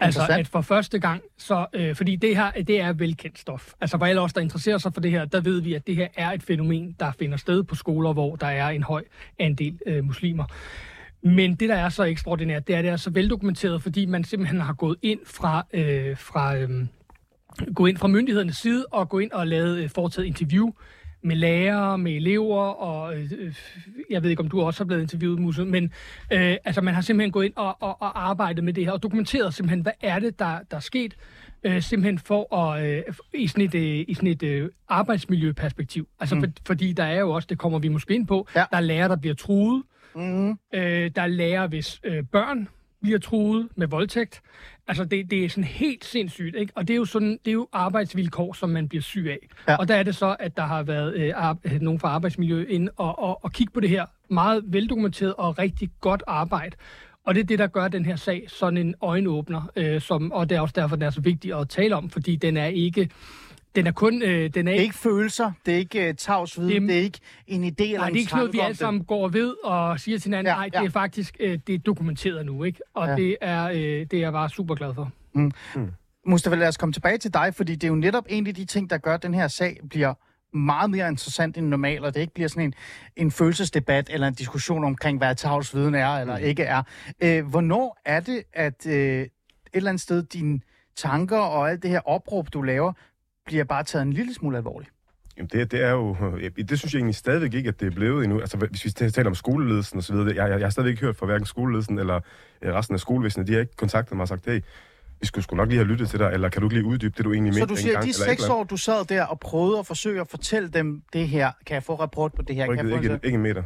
Altså, at for første gang, så, øh, fordi det her, det er velkendt stof. Altså, for alle os, der interesserer sig for det her, der ved vi, at det her er et fænomen, der finder sted på skoler, hvor der er en høj andel øh, muslimer. Men det, der er så ekstraordinært, det er, at det er så veldokumenteret, fordi man simpelthen har gået ind fra, øh, fra, øh, gå ind fra myndighedernes side og gå ind og lavet øh, foretaget interview med lærere, med elever, og øh, øh, jeg ved ikke, om du også har blevet interviewet, Musse, men øh, altså, man har simpelthen gået ind og, og, og arbejdet med det her, og dokumenteret simpelthen, hvad er det, der, der er sket, øh, simpelthen for at, øh, i sådan et, øh, i sådan et øh, arbejdsmiljøperspektiv. Altså, mm. for, fordi der er jo også, det kommer vi måske ind på, Ja. der er lærere, der bliver truet, Mm. Øh, der er lærere, hvis øh, børn bliver truet med voldtægt. Altså, det, det er sådan helt sindssygt, ikke? Og det er jo sådan, det er jo arbejdsvilkår, som man bliver syg af. Ja. Og der er det så, at der har været øh, ar- øh, nogen fra arbejdsmiljø ind og, og, og kigge på det her meget veldokumenteret og rigtig godt arbejde. Og det er det, der gør den her sag sådan en øjenåbner, øh, som, og det er også derfor, den er så vigtig at tale om, fordi den er ikke... Den er kun... Øh, den er Det er ikke følelser, det er ikke uh, tavsviden, Det er- det, det er ikke en idé eller Nej, en det er ikke noget, vi tanke alle sammen går ved og siger til hinanden, Ja, nej, ja. det er faktisk øh, det er dokumenteret nu, ikke? Og Ja. det, er, øh, det er jeg bare super glad for. Mustafa, lad os komme tilbage til dig, fordi det er jo netop en af de ting, der gør, at den her sag bliver meget mere interessant end normalt, og det ikke bliver sådan en, en følelsesdebat eller en diskussion omkring, hvad tavsviden er eller mm. ikke er. Øh, hvornår er det, at øh, et eller andet sted dine tanker og alt det her opråb, du laver, bliver bare taget en lille smule alvorligt? Jamen det, det er jo, det synes jeg egentlig stadigvæk ikke, at det er blevet endnu. Altså hvis vi taler om skoleledelsen og så videre, jeg, jeg, jeg har stadigvæk ikke hørt fra hverken skoleledelsen eller øh, resten af skolevæsenet, de har ikke kontaktet mig og sagt, hey, vi skulle sgu nok lige have lyttet til dig, eller kan du ikke lige uddybe det, du egentlig Så mente du siger, dengang, de seks år, du sad der og prøvede at forsøge at fortælle dem det her, kan jeg få rapport på det her? Kan jeg få Ikke, en- ikke, ikke en meter.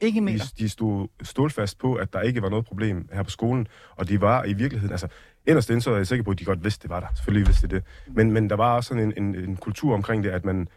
Ikke De, mere? de stod stålfast på, at der ikke var noget problem her på skolen, og de var i virkeligheden, altså inderst inde, så er jeg sikker på, at de godt vidste, det var der. Selvfølgelig vidste de det. Men, men der var også sådan en, en, en kultur omkring det, at man,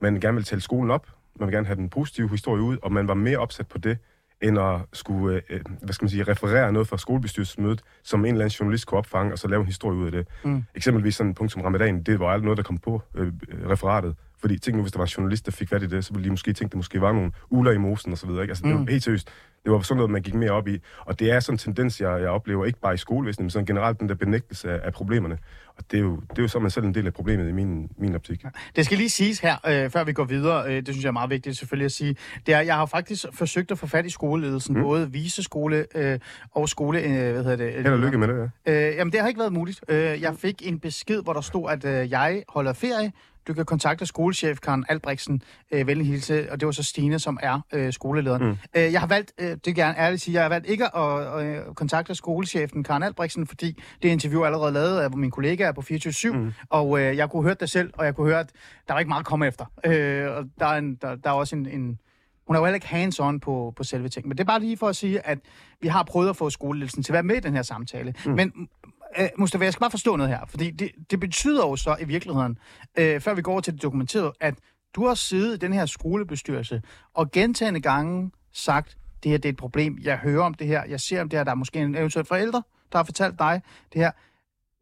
man gerne ville tælle skolen op, man ville gerne have den positive historie ud, og man var mere opsat på det, end at skulle, øh, hvad skal man sige, referere noget fra skolebestyrelsesmødet, som en eller anden journalist kunne opfange, og så lave en historie ud af det. Mm. Eksempelvis sådan et punkt som ramadan, det var aldrig noget, der kom på øh, øh, referatet. Fordi tænk nu, hvis der var en journalist, der fik fat i det, så ville de måske tænke, at der måske var nogle uler i mosen og så videre. Ikke? Altså, det Mm. var helt seriøst. Det var sådan noget, man gik mere op i. Og det er sådan en tendens, jeg, jeg oplever, ikke bare i skolevæsenet, men sådan generelt den der benægtelse af, af problemerne. Og det er, jo, det er jo så man selv en del af problemet i min, min optik. Det skal lige siges her, øh, før vi går videre, øh, det synes jeg er meget vigtigt selvfølgelig at sige, det er, jeg har faktisk forsøgt at få fat i skoleledelsen, mm. både viseskole øh, og skole, øh, hvad hedder det? Held og lykke med det, ja. Øh, jamen, det har ikke været muligt. Øh, jeg fik en besked, hvor der stod, at øh, jeg holder ferie. Du kan kontakte skolechef Karen Albrechtsen, øh, venlig hilse, og det var så Stine, som er øh, skolelederen. Mm. Øh, jeg har valgt, øh, det gerne ærligt sige, jeg har valgt ikke at øh, kontakte skolechefen Karen Albrechtsen, fordi det interview er allerede lavet af min kollega på 24 mm. og øh, jeg kunne høre det selv, og jeg kunne høre, at der var ikke meget at komme efter. Øh, og der er, en, der, der er også en, en hun er jo heller ikke hands-on på, på selve ting. Men det er bare lige for at sige, at vi har prøvet at få skoleledelsen til at være med i den her samtale. Mm. Men øh, Mustafa, jeg skal bare forstå noget her. Fordi det, det betyder jo så i virkeligheden, øh, før vi går over til det dokumenterede, at du har siddet i den her skolebestyrelse og gentagende gange sagt, det her det er et problem, jeg hører om det her, jeg ser om det her, der er måske en eventuelt forældre, der har fortalt dig det her.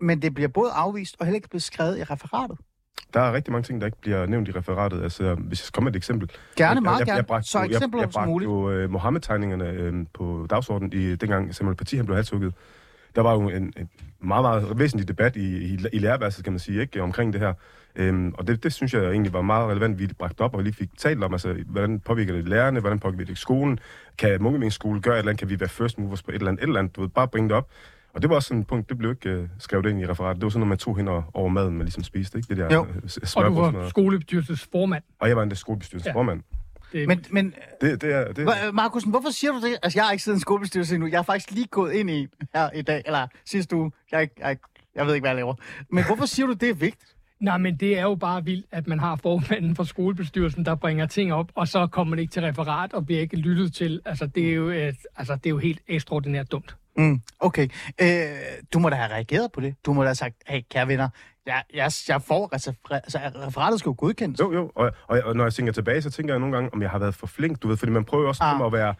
Men det bliver både afvist og heller ikke beskrevet i referatet. Der er rigtig mange ting, der ikke bliver nævnt i referatet. Altså, hvis jeg skal komme med et eksempel. Gerne, meget jeg, gerne. Jeg, bragte, så jo- eksempler jeg, jeg som bragte muligt. jo uh, Mohammed-tegningerne øh, på dagsordenen i dengang Samuel Paty han blev halshugget. Der var jo en, en meget, meget væsentlig debat i, i, i lærerværelset, kan man sige, ikke, omkring det her. Øhm, og det, det synes jeg egentlig var meget relevant, vi bragte op, og lige fik talt om, altså, hvordan påvirker det lærerne, hvordan påvirker det skolen, kan Munkevingsskole gøre et eller andet, kan vi være first movers på et eller andet, et eller andet, du ved, bare bringe det op. Og det var også sådan et punkt, det blev ikke uh, skrevet ind i referatet. Det var sådan, når man tog hen over- maden, man ligesom spiste, ikke? Det der Jo. øh, Og du var skolebestyrelses formand. Og jeg var endda skolebestyrelsens Ja. Det, Men, men Det, det er, det, Hva- Markusen, hvorfor siger du det? Altså, jeg har ikke siddet i en skolebestyrelse endnu. Jeg har faktisk lige gået ind i her i dag, eller sidste uge. Jeg, er jeg, er jeg ved ikke, hvad jeg laver. Men hvorfor siger du, det er vigtigt? Nej, men det er jo bare vildt, at man har formanden for skolebestyrelsen, der bringer ting op, og så kommer det ikke til referat og bliver ikke lyttet til. Altså, det er jo, et, altså, det er jo helt ekstraordinært dumt. Mm, okay. Øh, du må da have reageret på det. Du må da have sagt, hey, kære venner, jeg, jeg, jeg får, altså, altså, referatet skal jo godkendes. Jo, jo. Og, og, og når jeg tænker tilbage, så tænker jeg nogle gange, om jeg har været for flink, du ved, fordi man prøver også ah. at være...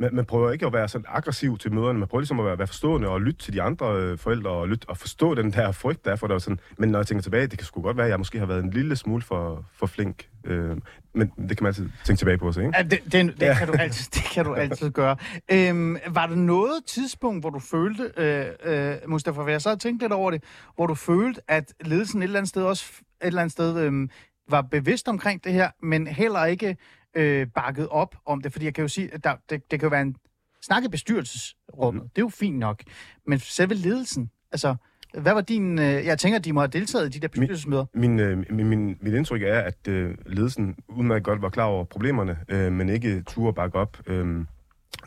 Man, man prøver ikke at være sådan aggressiv til møderne, man prøver ligesom at være, være forstående og lytte til de andre øh, forældre og, lytte, og forstå den der frygt, der er for dig. Sådan. Men når jeg tænker tilbage, det kan sgu godt være, at jeg måske har været en lille smule for, for flink. Øh, men det kan man altid tænke tilbage på sig, ikke? Ja, det, det, det, kan du altid, det kan du altid gøre. Øhm, var der noget tidspunkt, hvor du følte, øh, øh, Mustafa, for jeg så har tænkt lidt over det, hvor du følte, at ledelsen et eller andet sted også et eller andet sted øh, var bevidst omkring det her, men heller ikke øh, bakket op om det? Fordi jeg kan jo sige, at der, det, det kan jo være en snak i bestyrelsesrummet. Mm. Det er jo fint nok. Men selve ledelsen, altså, hvad var din... Øh, jeg tænker, at de må have deltaget i de der bestyrelsesmøder. Min, øh, min, min, mit indtryk er, at øh, ledelsen udmærket godt var klar over problemerne, øh, men ikke turde bakke op. Øh,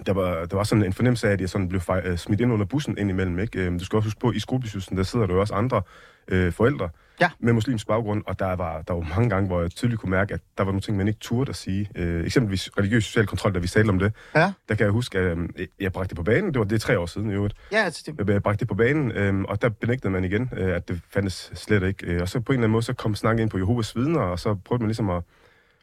der var, der var sådan en fornemmelse af, at jeg sådan blev fej, øh, smidt ind under bussen indimellem. Ikke? Øh, du skal også huske på, at i skolebestyrelsen, der sidder der jo også andre øh, forældre Ja. med muslimsk baggrund, og der var, der var mange gange, hvor jeg tydeligt kunne mærke, at der var nogle ting, man ikke turde at sige. Øh, eksempelvis religiøs social kontrol, da vi talte om det. Ja. Der kan jeg huske, at øh, jeg bragte det på banen. Det var det er tre år siden i øvrigt. Ja, altså, det, Jeg bragte det på banen, øhm, og der benægtede man igen, øh, at det fandtes slet ikke. Øh, og så på en eller anden måde, så kom snakken ind på Jehovas vidner, og så prøvede man ligesom at,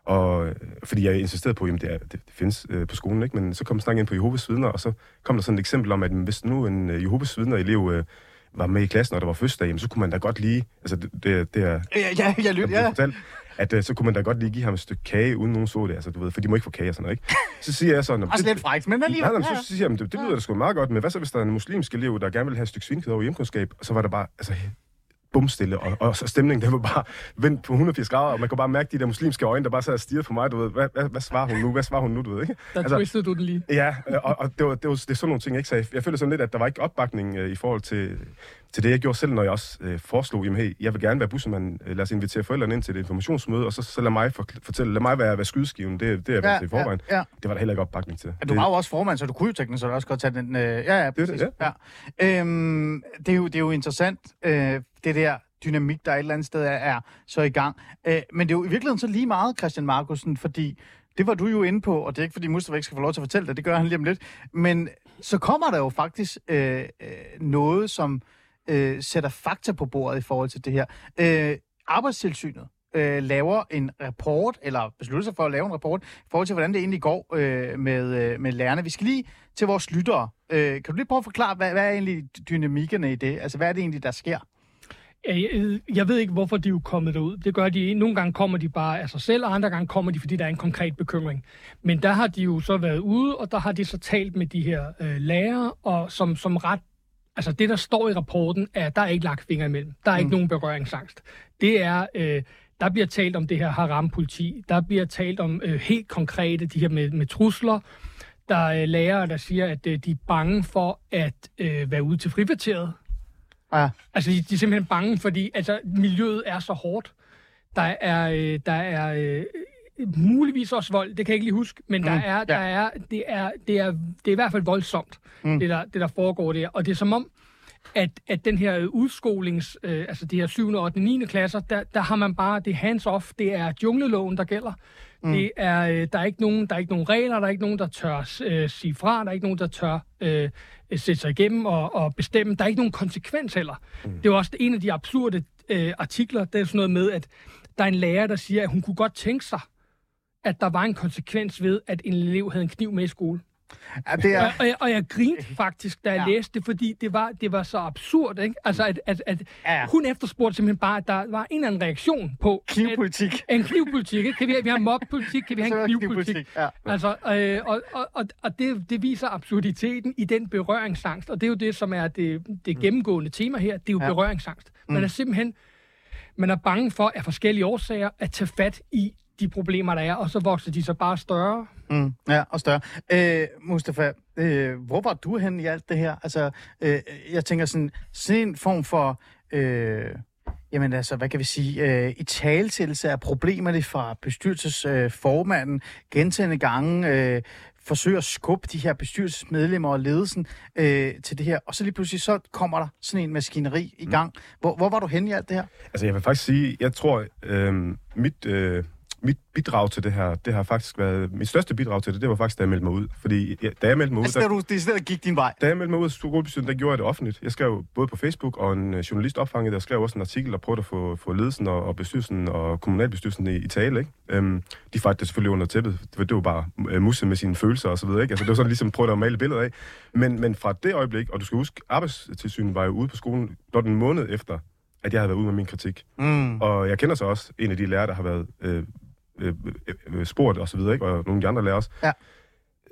Og, øh, fordi jeg insisterede på, at det, er, det, det findes øh, på skolen, ikke? men så kom snakken ind på Jehovas vidner, og så kom der sådan et eksempel om, at hvis nu en øh, Jehovas vidner-elev øh, var med i klassen, og der var fødselsdag, jamen, så kunne man da godt lige, altså det, det, det er, Ja, ja, jeg lytter, ja. fortalt, at øh, så kunne man da godt lige give ham et stykke kage, uden nogen så det, altså du ved, for de må ikke få kage og sådan noget, ikke? *laughs* Så siger jeg sådan, Også lidt frækt, men alligevel. Nej, nej, så siger jeg, det, det lyder da sgu meget godt, men hvad så, hvis der er en muslimsk elev, der gerne vil have et stykke svinekød over hjemkundskab, og så var der bare, altså, bumstille, og, og stemningen, den var bare vendt på 180 grader, og man kunne bare mærke de der muslimske øjne, der bare sad og stirrede på mig, du ved, hvad, hvad, hvad svarer hun nu, hvad svarer hun nu, du ved, ikke? Der altså, twistede du den lige. Ja, og, og det, var, det, var, det er sådan nogle ting, ikke? Så jeg, jeg føler sådan lidt, at der var ikke opbakning øh, i forhold til, til det, jeg gjorde selv, når jeg også øh, foreslog, jamen hey, jeg vil gerne være bussemand, øh, lad os invitere forældrene ind til et informationsmøde, og så, så lad mig for, fortælle, lad mig være, være skydeskiven, det, det er jeg Ja, til i forvejen. ja, ja. Det var der heller ikke opbakning til. Ja, Du var jo også formand, så du kunne jo teknisk også godt tage den. Øh, ja, ja, det, præcis. ja. ja. Øhm, det, er jo, det er jo interessant, øh, det der dynamik, der et eller andet sted er, er så i gang. Øh, men det er jo i virkeligheden så lige meget, Christian Markusen, fordi det var du jo inde på, og det er ikke fordi Mustafa ikke skal få lov til at fortælle det, det gør han lige om lidt. Men så kommer der jo faktisk øh, øh, noget, som øh, sætter fakta på bordet i forhold til det her. Øh, Arbejdstilsynet øh, laver en rapport, eller beslutter sig for at lave en rapport, i forhold til, hvordan det egentlig går øh, med, øh, med lærerne. Vi skal lige til vores lyttere. Øh, kan du lige prøve at forklare, hvad, hvad er egentlig dynamikkerne i det? Altså, hvad er det egentlig, der sker? Jeg, jeg ved ikke, hvorfor de er jo kommet derud. Det gør de. Nogle gange kommer de bare af sig selv, og andre gange kommer de, fordi der er en konkret bekymring. Men der har de jo så været ude, og der har de så talt med de her øh, lærere, og som, som ret... Altså det, der står i rapporten, er, at der er ikke lagt fingre imellem. Der er ikke nogen berøringsangst. Det er... Øh, der bliver talt om det her haram-politi. Der bliver talt om øh, helt konkrete, de her med, med trusler. Der er øh, lærere, der siger, at øh, de er bange for at øh, være ude til frikvarteret. Ja. Altså, de, de er simpelthen bange, fordi altså, miljøet er så hårdt. Der er, øh, der er øh, muligvis også vold, det kan jeg ikke lige huske, men mm, der er, der er, det, er, det, er, det er i hvert fald voldsomt, mm. det, der, det der foregår der. Og det er som om, at, at den her udskolings, øh, altså de her 7., 8., 9. klasser, der, der har man bare, det hands-off, det er jungleloven, der gælder. Mm. Det er, øh, der, er ikke nogen, der er ikke nogen regler, der er ikke nogen, der tør øh, sige fra, der er ikke nogen, der tør øh, sætte sig igennem og, og bestemme. Der er ikke nogen konsekvens heller. Mm. Det er jo også en af de absurde øh, artikler, det er sådan noget med, at der er en lærer, der siger, at hun kunne godt tænke sig, at der var en konsekvens ved, at en elev havde en kniv med i skole. Ja, det er... Og, jeg, og jeg grinte *laughs* faktisk, da jeg Ja. læste det, fordi det var, det var så absurd. Ikke? Altså, at, at, at Ja. hun efterspurgte simpelthen bare, at der var en eller anden reaktion på... Knivpolitik. At, *laughs* en knivpolitik. Ikke? Kan vi, vi har mobpolitik, kan vi have en *laughs* knivpolitik? knivpolitik, ja. Altså, øh, og og, og, og det, det viser absurditeten i den berøringsangst. Og det er jo det, som er det, det gennemgående tema her. Det er jo Ja. ja. berøringsangst. Man er simpelthen man er bange for af forskellige årsager at tage fat i de problemer, der er, og så vokser de så bare større. Mm, ja, og større. Øh, Mustafa, øh, hvor var du hen i alt det her? Altså, øh, jeg tænker sådan, sådan en form for, øh, jamen altså, hvad kan vi sige, øh, i talsættelse af problemerne fra bestyrelsesformanden, øh, gentagende gange, øh, forsøger at skubbe de her bestyrelsesmedlemmer og ledelsen øh, til det her, og så lige pludselig så kommer der sådan en maskineri i gang. Hvor, hvor var du hen i alt det her? Altså, jeg vil faktisk sige, jeg tror, øh, mit, øh, mit bidrag til det her, det har faktisk været, mit største bidrag til det, det var faktisk, da jeg meldte mig ud. Fordi ja, da jeg meldte mig ud, Altså, der, du decideret gik din vej. da jeg meldte mig ud af skolebestyrelsen, der gjorde jeg det offentligt. Jeg skrev både på Facebook, og en øh, journalist opfangede, der skrev også en artikel og prøvede at få, få ledelsen og, og bestyrelsen og kommunalbestyrelsen i, i tale. Ikke? Øhm, de det selvfølgelig under tæppet. Det var, det var bare øh, musse med sine følelser og så videre. Ikke? Altså, det var sådan ligesom prøvede at male billeder af. Men, men fra det øjeblik, og du skal huske, arbejdstilsynet var jo ude på skolen blot en måned efter, at jeg havde været ude med min kritik. Mm. Og jeg kender så også en af de lærere, der har været øh, øh, øh, spurgt og så videre, ikke? og nogle af de andre lærere også. Ja.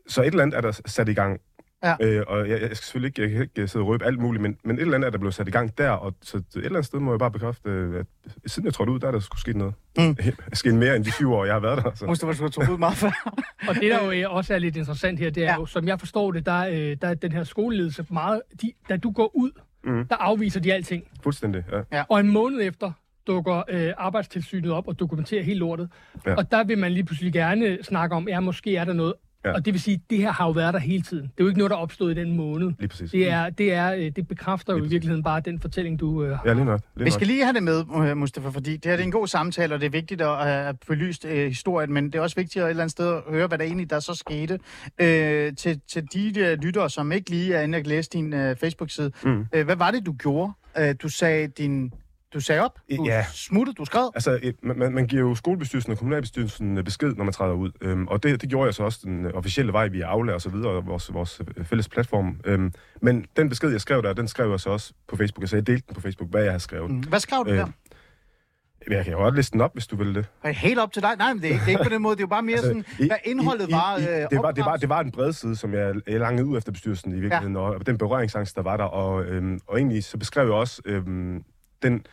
Så et eller andet er der sat i gang. Ja. Øh, og jeg, jeg skal selvfølgelig ikke, jeg kan ikke sidde og røbe alt muligt, men, men et eller andet er der blevet sat i gang der, og så et eller andet sted må jeg bare bekræfte, øh, at siden jeg trådte ud, der er der skulle sket noget. Mm. *laughs* sket mere end de syv år, jeg har været der. Så. Mustafa, du skulle have troet meget før. Og det, der jo øh, også er lidt interessant her, det er Ja. ja. jo, som jeg forstår det, der, øh, der er den her skoleledelse meget... De, da du går ud, Mm. der afviser de alting. Fuldstændig, ja. Og en måned efter dukker øh, arbejdstilsynet op og dokumenterer helt lortet. Ja. Og der vil man lige pludselig gerne snakke om, ja, måske er der noget. Ja. Og det vil sige, det her har jo været der hele tiden. Det er jo ikke noget, der er opstået i den måned. Lige præcis. Det, er, det, er, øh, det bekræfter jo Lige i præcis. virkeligheden bare den fortælling, du øh, har. Ja, lige nok. Lige Vi nok. skal lige have det med, øh, Mustafa, fordi det her det er en god samtale, og det er vigtigt at have belyst øh, historien, men det er også vigtigt at et eller andet sted at høre, hvad der egentlig der så skete. Øh, til, til de der lyttere, som ikke lige er inde og læse din øh, Facebook-side, Mm. øh, hvad var det, du gjorde? Øh, du sagde, din Du sagde op, du Ja. smuttede, du skred. Altså, man- man, giver jo skolebestyrelsen og kommunalbestyrelsen øh, besked, når man træder ud. Øhm, og det, det gjorde jeg så også den øh, officielle vej via Aula og så videre, og vores, vores øh, fælles platform. Øhm, men den besked, jeg skrev der, den skrev jeg så også på Facebook. Altså, jeg delte den på Facebook, hvad jeg havde skrevet. Mm. Hvad skrev du Øh, der? Jeg kan jo godt liste den op, hvis du vil det. Helt op til dig? Nej, men det er ikke, det er ikke på den måde. Det er jo bare mere sådan, Altså, i- hvad indholdet i- var. i- øh, det, var det, var, det var en bred side, som jeg, jeg langede ud efter bestyrelsen i virkeligheden, ja. og den berøringsangst, der var der. Og, øhm, og egentlig så beskrev jeg også øhm, den,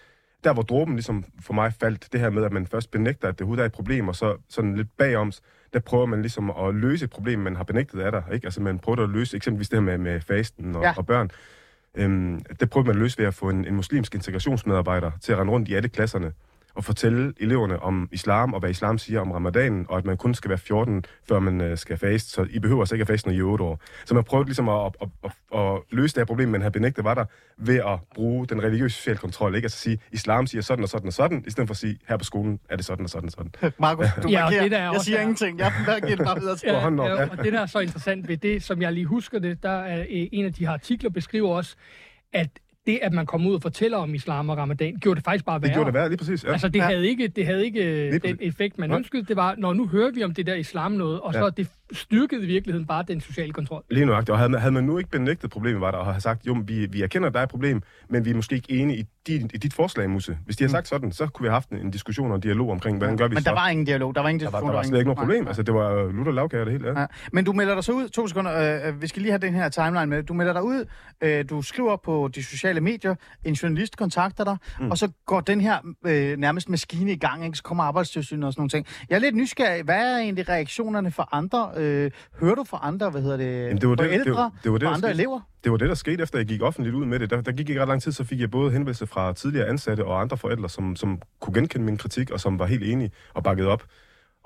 der, hvor dråben ligesom for mig faldt, det her med, at man først benægter, at det overhovedet er et problem, og så sådan lidt bagom, der prøver man ligesom at løse et problem, man har benægtet af der. Ikke? Altså man prøver at løse eksempelvis det her med, med fasten og, Ja. ja. og børn. Øhm, det prøvede man at løse ved at få en, en muslimsk integrationsmedarbejder til at rende rundt i alle klasserne og fortælle eleverne om islam og hvad islam siger om ramadanen, og at man kun skal være 14, før man øh, skal faste, så I behøver altså ikke at faste, når I er 8 år. Så man prøvede ligesom at, at, at, at, at løse det her problem, man havde benægtet var der, ved at bruge den religiøse sociale kontrol. Ikke? Altså sige, islam siger sådan og sådan og sådan, i stedet for at sige, her på skolen er det sådan og sådan og sådan. *laughs* Markus, du Ja, og markerer. det der er jeg siger er- ingenting. Jeg jeg giver det bare videre til. Op, ja, ja. og det, der er så interessant ved det, som jeg lige husker det, der er øh, en af de her artikler beskriver også, at det, at man kom ud og fortæller om islam og ramadan, gjorde det faktisk bare værre. Det gjorde det værd, lige præcis. Ja. Altså, det Ja. havde ikke, det havde ikke øh, Lige den præcis. effekt, man Nej. ønskede. Det var, når nu hører vi om det der islam noget, og så Ja. det styrkede i virkeligheden bare den sociale kontrol. Lige nøjagtigt. Og havde man, havde man nu ikke benægtet problemet var der, og havde sagt, jo, men vi, vi erkender, at der er et problem, men vi er måske ikke enige i dit, i dit forslag, Musse. Hvis de havde sagt sådan, så kunne vi have haft en, en diskussion og en dialog omkring, hvordan gør vi Men så? der var ingen dialog, der var ingen der var, diskussion. der var slet ikke noget problem. Altså, det var øh, lutter lavkage det hele, ja. Ja. Men du melder dig så ud, to sekunder, øh, øh, vi skal lige have den her timeline med. Du melder dig ud, øh, du skriver på de sociale medier, en journalist kontakter dig, mm. og så går den her øh, nærmest maskine i gang, ikke? så kommer arbejdstilsynet og sådan nogle ting. Jeg er lidt nysgerrig, hvad er egentlig reaktionerne fra andre? Øh, hører du fra andre, hvad hedder det, Jamen, det var det- forældre, det var- det var det, fra der andre skete. elever? Det var det, der skete, efter jeg gik offentligt ud med det. Der, der gik ikke ret lang tid, så fik jeg både henvendelse fra tidligere ansatte og andre forældre, som, som kunne genkende min kritik, og som var helt enige og bakket op.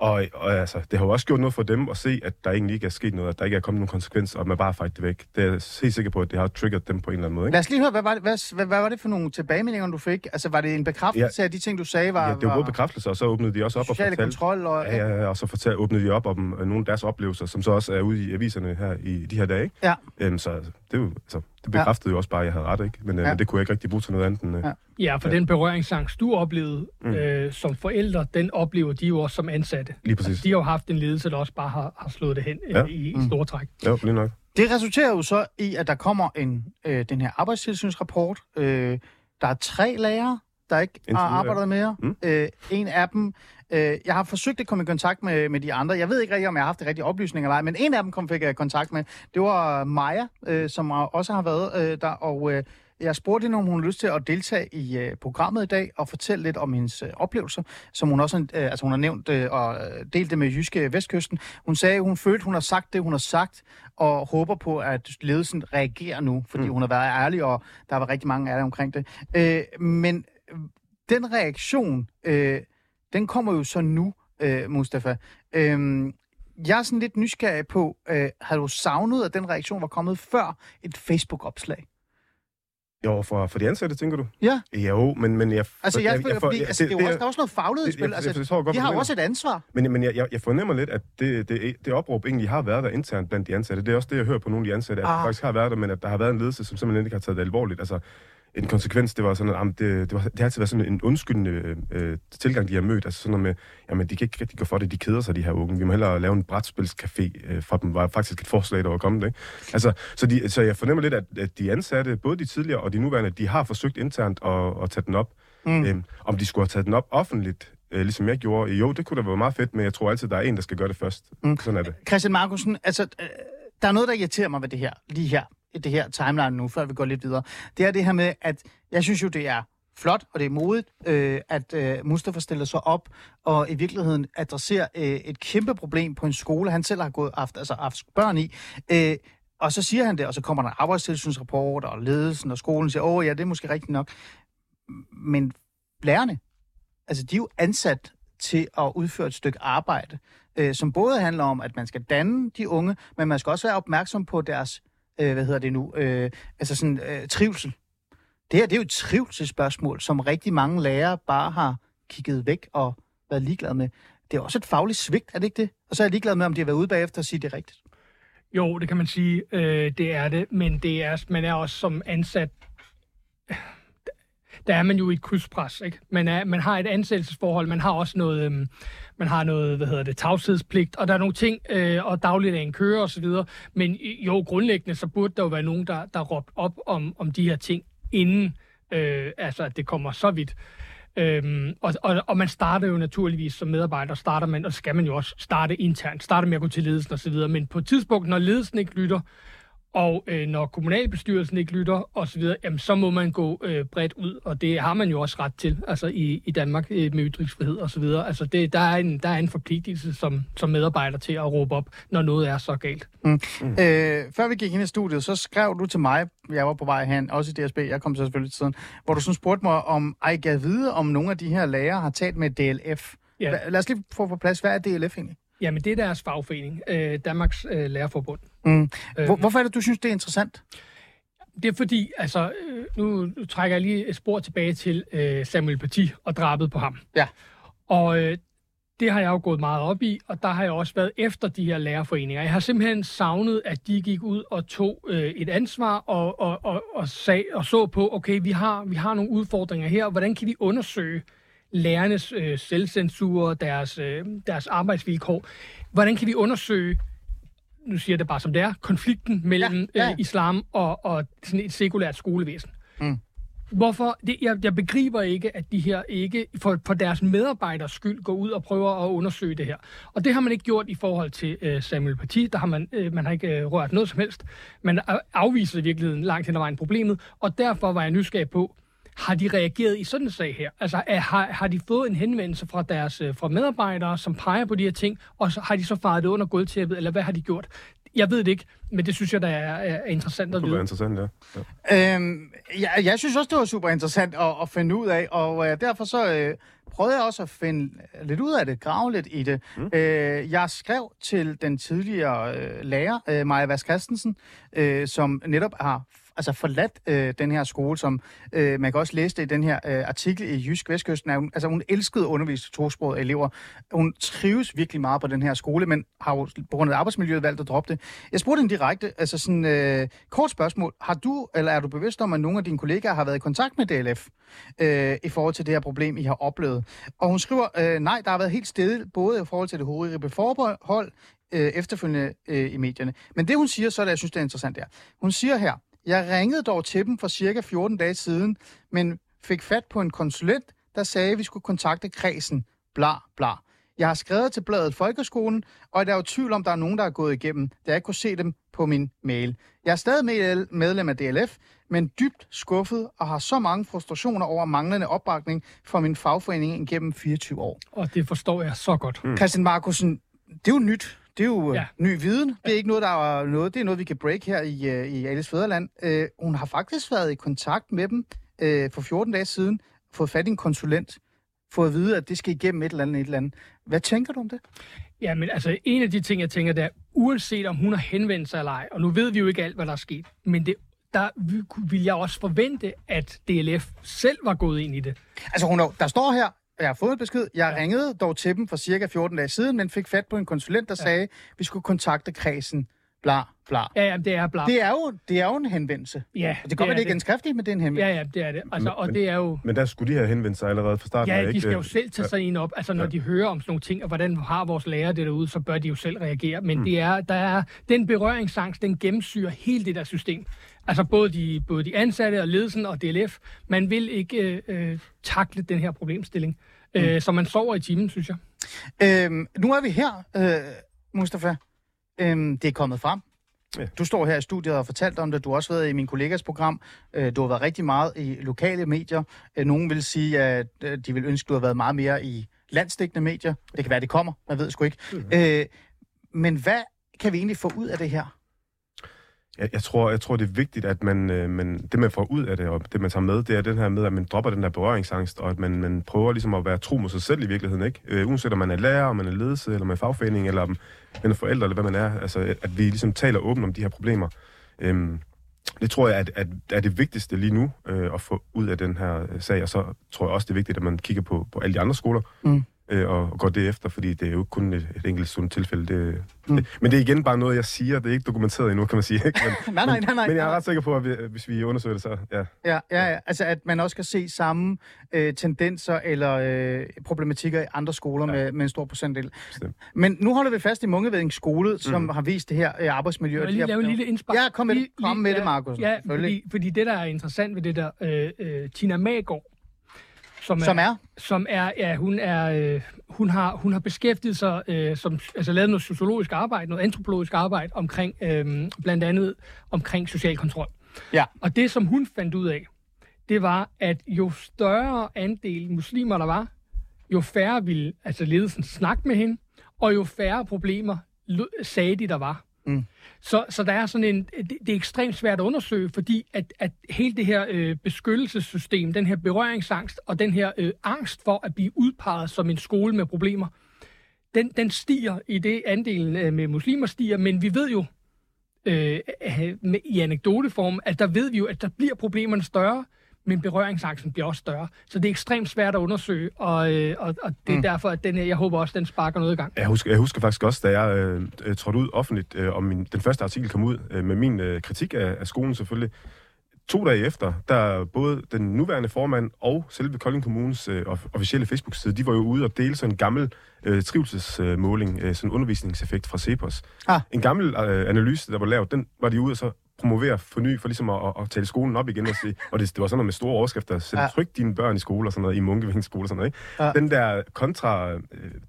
Og, og altså, det har jo også gjort noget for dem at se, at der egentlig ikke er sket noget, at der ikke er kommet nogen konsekvens, og man bare har det væk. Det er jeg helt sikker på, at det har triggeret dem på en eller anden måde. Ikke? Lad os lige høre, hvad var det, hvad, hvad, hvad var det for nogle tilbagemeldinger, du fik? Altså, var det en bekræftelse ja. af de ting, du sagde, var, Ja, det var var både bekræftelse, og så åbnede de også op og fortalte, kontrol? Og, Ja, og så fortal, åbnede de op om øh, nogle af deres oplevelser, som så også er ude i aviserne her i de her dage. Ikke? Ja. Øhm, så det, er jo, altså, det bekræftede jo også bare, at jeg havde ret, ikke? Men, øh, Ja. men det kunne jeg ikke rigtig bruge til noget andet end... Øh, Ja. Ja, for Ja. den berøringsangst, du oplevede Mm. øh, som forældre, den oplever de jo også som ansatte. Lige præcis. Altså, de har jo haft en ledelse, der også bare har, har slået det hen øh, Ja. i, i Mm. store træk. Jo, lige nok. Det resulterer jo så i, at der kommer en øh, den her arbejdstilsynsrapport. Øh, der er tre lærere, der ikke har arbejdet mere. Mm. Øh, en af dem, øh, jeg har forsøgt at komme i kontakt med, med de andre. Jeg ved ikke rigtig, om jeg har haft de rigtige oplysninger eller ej, men en af dem kom fik jeg kontakt med. Det var Maja, øh, som også har været øh, der, og øh, jeg spurgte hende, om hun har lyst til at deltage i øh, programmet i dag og fortælle lidt om hendes øh, oplevelser, som hun også øh, altså hun har nævnt øh, og øh, delt det med Jyske Vestkysten. Hun sagde, hun følte, hun har sagt det, hun har sagt, og håber på, at ledelsen reagerer nu, fordi mm. hun har været ærlig, og der været rigtig mange af omkring det. Øh, men øh, den reaktion, øh, den kommer jo så nu, øh, Mustafa. Øh, jeg er sådan lidt nysgerrig på, øh, har du savnet, at den reaktion var kommet før et Facebook-opslag? Jo, for, for de ansatte, tænker du? Ja. Jo, men, men jeg... Altså, jeg, jeg, fordi, altså, det, er jo også, der er også noget faglighed i det- spil. jeg- Altså, jeg forstår godt, de har jo også et ansvar. Men, men jeg, jeg, jeg fornemmer lidt, at det, det, det opråb egentlig har været der internt blandt de ansatte. Det er også det, jeg hører på nogle af de ansatte, at Ah. det faktisk har været der, men at der har været en ledelse, som simpelthen ikke har taget det alvorligt. Altså, en konsekvens, det var sådan, at jamen, det, det, var, det har altid været sådan en undskyldende øh, tilgang, de har mødt. Altså sådan noget med, jamen, de kan ikke rigtig gå for det, de keder sig, de her unge. Vi må hellere lave en brætspilscafé øh, for dem, var faktisk et forslag, der var kommet. Ikke? Altså, så, de, så jeg fornemmer lidt, at, at de ansatte, både de tidligere og de nuværende, de har forsøgt internt at, at tage den op. Mm. Øhm, om de skulle have taget den op offentligt, øh, ligesom jeg gjorde, jo, det kunne da være meget fedt, men jeg tror altid, der er en, der skal gøre det først. Mm. Sådan er det. Christian Markusen, altså, øh, der er noget, der irriterer mig ved det her, lige her, det her timeline nu, før vi går lidt videre. Det er det her med, at jeg synes jo, det er flot, og det er modigt, øh, at øh, Mustafa stiller sig op og i virkeligheden adresserer øh, et kæmpe problem på en skole, han selv har gået haft, altså haft børn i. Øh, og så siger han det, og så kommer der en arbejdstilsynsrapport, og ledelsen og skolen siger, åh ja, det er måske rigtigt nok. Men lærerne, altså de er jo ansat til at udføre et stykke arbejde, øh, som både handler om, at man skal danne de unge, men man skal også være opmærksom på deres, øh, hvad hedder det nu, øh, altså sådan øh, trivsel. Det her, det er jo et trivselsspørgsmål, som rigtig mange lærere bare har kigget væk og været ligeglade med. Det er også et fagligt svigt, er det ikke det? Og så er jeg ligeglad med, om de har været ude bagefter og sige, det er rigtigt. Jo, det kan man sige, øh, det er det, men det er, man er også som ansat der er man jo i et krydspres, ikke? Man, er, man har et ansættelsesforhold, man har også noget, øhm, man har noget, hvad hedder det, tavshedspligt, og der er nogle ting, øh, og dagligdagen kører osv., men jo, grundlæggende, så burde der jo være nogen, der, der råbt op om, om de her ting, inden øh, altså, at det kommer så vidt. Øhm, og, og, og man starter jo naturligvis som medarbejder, starter man, og skal man jo også starte internt, starte med at gå til ledelsen osv., men på et tidspunkt, når ledelsen ikke lytter, og øh, når kommunalbestyrelsen ikke lytter osv., jamen, så må man gå øh, bredt ud, og det har man jo også ret til altså i, i Danmark øh, med ytringsfrihed osv. Altså det, der, er en, der er en forpligtelse som, som medarbejder til at råbe op, når noget er så galt. Mm. Mm. Øh, før vi gik ind i studiet, så skrev du til mig, jeg var på vej hen, også i DSB, jeg kom så selvfølgelig til tiden, hvor du sådan spurgte mig, om jeg gav vide, om nogle af de her lærere har talt med DLF. Ja. Lad os lige få på plads, hvad er DLF egentlig? Jamen, det er deres fagforening, øh, Danmarks øh, Lærerforbund. Mm. Hvor, hvorfor er det, du synes, det er interessant? Det er fordi, altså, øh, nu, trækker jeg lige et spor tilbage til øh, Samuel Paty og drabet på ham. Ja. Og øh, det har jeg jo gået meget op i, og der har jeg også været efter de her lærerforeninger. Jeg har simpelthen savnet, at de gik ud og tog øh, et ansvar og, og, og, og, sag, og så på, okay, vi har, vi har nogle udfordringer her, hvordan kan vi undersøge lærernes øh, selvcensur, deres, øh, deres arbejdsvilkår? Hvordan kan vi undersøge nu siger jeg det bare som det er, konflikten mellem ja, ja. Øh, islam og, og sådan et sekulært skolevæsen. Mm. Hvorfor? Det, jeg, jeg begriber ikke, at de her ikke for, for deres medarbejders skyld går ud og prøver at undersøge det her. Og det har man ikke gjort i forhold til øh, Samuel Paty. Der har man, øh, man har ikke øh, rørt noget som helst. Man afviser i virkeligheden langt hen ad vejen problemet, og derfor var jeg nysgerrig på, har de reageret i sådan en sag her? Altså, er, har, har de fået en henvendelse fra deres øh, fra medarbejdere, som peger på de her ting, og så har de så faret det under gulvtæppet, eller hvad har de gjort? Jeg ved det ikke, men det synes jeg, der er, er interessant at vide. Det er interessant, ja. ja. Øhm, jeg, jeg synes også, det var super interessant at, at finde ud af, og øh, derfor så øh, prøvede jeg også at finde lidt ud af det, grave lidt i det. Mm. Øh, jeg skrev til den tidligere øh, lærer, øh, Maja Vask Christensen, øh, som netop har altså forladt øh, den her skole, som øh, man kan også læse det i den her øh, artikel i Jysk Vestkysten. Hun, altså hun elskede at undervise tosprogede elever. Hun trives virkelig meget på den her skole, men har jo på grund af arbejdsmiljøet valgt at droppe det. Jeg spurgte hende direkte, altså sådan øh, kort spørgsmål. Har du, eller er du bevidst om, at nogle af dine kollegaer har været i kontakt med DLF øh, i forhold til det her problem, I har oplevet? Og hun skriver, øh, nej, der har været helt stille, både i forhold til det hovedrige forhold, øh, efterfølgende øh, i medierne. Men det, hun siger, så er det, jeg synes, det er interessant, der. Hun siger her, jeg ringede dog til dem for cirka 14 dage siden, men fik fat på en konsulent, der sagde, at vi skulle kontakte kredsen. Bla, bla. Jeg har skrevet til bladet Folkeskolen, og der er jo tvivl om, der er nogen, der er gået igennem, da jeg kunne se dem på min mail. Jeg er stadig medlem af DLF, men dybt skuffet og har så mange frustrationer over manglende opbakning fra min fagforening gennem 24 år. Og det forstår jeg så godt. Mm. Christian Markusen, det er jo nyt. Det er jo ja. ny viden. Det er ikke noget, der er noget. Det er noget, vi kan break her i, uh, i Alice Fæderland. Uh, hun har faktisk været i kontakt med dem uh, for 14 dage siden, fået fat i en konsulent, fået at vide, at det skal igennem et eller andet, et eller andet. Hvad tænker du om det? Ja, men altså, en af de ting, jeg tænker, det er, uanset om hun har henvendt sig eller ej, og nu ved vi jo ikke alt, hvad der er sket, men det der vil jeg også forvente, at DLF selv var gået ind i det. Altså, hun, der står her, jeg har fået besked. Jeg ja. ringede dog til dem for cirka 14 dage siden, men fik fat på en konsulent, der ja. sagde, at vi skulle kontakte kredsen. Bla, bla. Ja, ja, det er bla. Det er jo, det er jo en henvendelse. Ja, og det kommer det ikke en skriftlig, men det er en henvendelse. Ja, ja, det er det. Altså, men, og det er jo... Men der skulle de have henvendt sig allerede fra starten. Ja, de ikke? skal jo selv tage sig en op. Altså, når ja. de hører om sådan nogle ting, og hvordan har vores lærer det derude, så bør de jo selv reagere. Men mm. det er, der er, den berøringsangst, den gennemsyrer hele det der system. Altså både de, både de ansatte og ledelsen og DLF. Man vil ikke øh, takle den her problemstilling. Mm. Øh, så man sover i timen, synes jeg. Øhm, nu er vi her, øh, Mustafa. Øhm, det er kommet frem. Ja. Du står her i studiet og har fortalt om det. Du har også været i min kollegas program. Øh, du har været rigtig meget i lokale medier. Øh, nogen vil sige, at øh, de vil ønske, at du har været meget mere i landsdækkende medier. Det kan være, det kommer. Man ved sgu ikke. Mm-hmm. Øh, men hvad kan vi egentlig få ud af det her? Jeg, jeg, tror, jeg tror, det er vigtigt, at man, øh, man, det, man får ud af det, og det, man tager med, det er den her med, at man dropper den der berøringsangst, og at man, man prøver ligesom at være tro mod sig selv i virkeligheden, ikke? Øh, uanset om man er lærer, om man er ledelse, eller man er fagforening, eller om man er forældre, eller hvad man er. Altså, at vi ligesom taler åbent om de her problemer. Øhm, det tror jeg at, at, er det vigtigste lige nu øh, at få ud af den her øh, sag, og så tror jeg også, det er vigtigt, at man kigger på, på alle de andre skoler. Mm øh, og, og går det efter, fordi det er jo ikke kun et, et enkelt sundt tilfælde. Det, mm. det, men det er igen bare noget, jeg siger. Det er ikke dokumenteret endnu, kan man sige. Ikke? Men, *laughs* Nej, nej, nej, nej. men jeg er ret sikker på, at vi, hvis vi undersøger det, så ja. Ja, ja, ja, altså at man også kan se samme øh, tendenser eller øh, problematikker i andre skoler ja. med, med en stor procentdel. Bestemt. Men nu holder vi fast i Munkevæding skole, som har vist det her øh, arbejdsmiljø. Jeg de lige her- lave en lille indspark? Ja, kom med det, Lige- kom lige- med det, ja, Markus. Ja, fordi, fordi det, der er interessant ved det der, øh, øh, Tina Magård, som Som er? som er, ja, hun er, øh, hun har, hun har beskæftiget sig, øh, som, altså lavet noget sociologisk arbejde, noget antropologisk arbejde omkring, øh, blandt andet omkring social kontrol. Ja. Og det, som hun fandt ud af, det var, at jo større andel muslimer der var, jo færre ville altså ledelsen snakke med hende, og jo færre problemer sagde de, der var. Mm. Så, så der er sådan en, det, det er ekstremt svært at undersøge, fordi at, at hele det her øh, beskyttelsessystem, den her berøringsangst og den her øh, angst for at blive udpeget som en skole med problemer, den, den stiger i det andelen øh, med muslimer stiger, men vi ved jo øh, med, i anekdoteform, at der ved vi jo, at der bliver problemerne større, men berøringsangsten bliver også større. Så det er ekstremt svært at undersøge, og, øh, og, og det er mm. derfor, at den her, jeg håber også, den sparker noget i gang. Jeg husker, jeg husker faktisk også, da jeg øh, trådte ud offentligt, øh, om min, den første artikel kom ud, øh, med min øh, kritik af, af skolen selvfølgelig. To dage efter, der både den nuværende formand og selve Kolding Kommunes øh, of- officielle Facebook-side, de var jo ude og dele sådan en gammel øh, trivselsmåling, øh, sådan en undervisningseffekt fra Cepos. Ah. En gammel øh, analyse, der var lavet, den var de ude og så promovere, forny, for ligesom at, at, tale skolen op igen og sige, og det, det var sådan noget med store overskrifter, sæt Ja. tryk dine børn i skole og sådan noget, i Munkeving skole og sådan noget, ikke? Ja. Den der kontra, øh,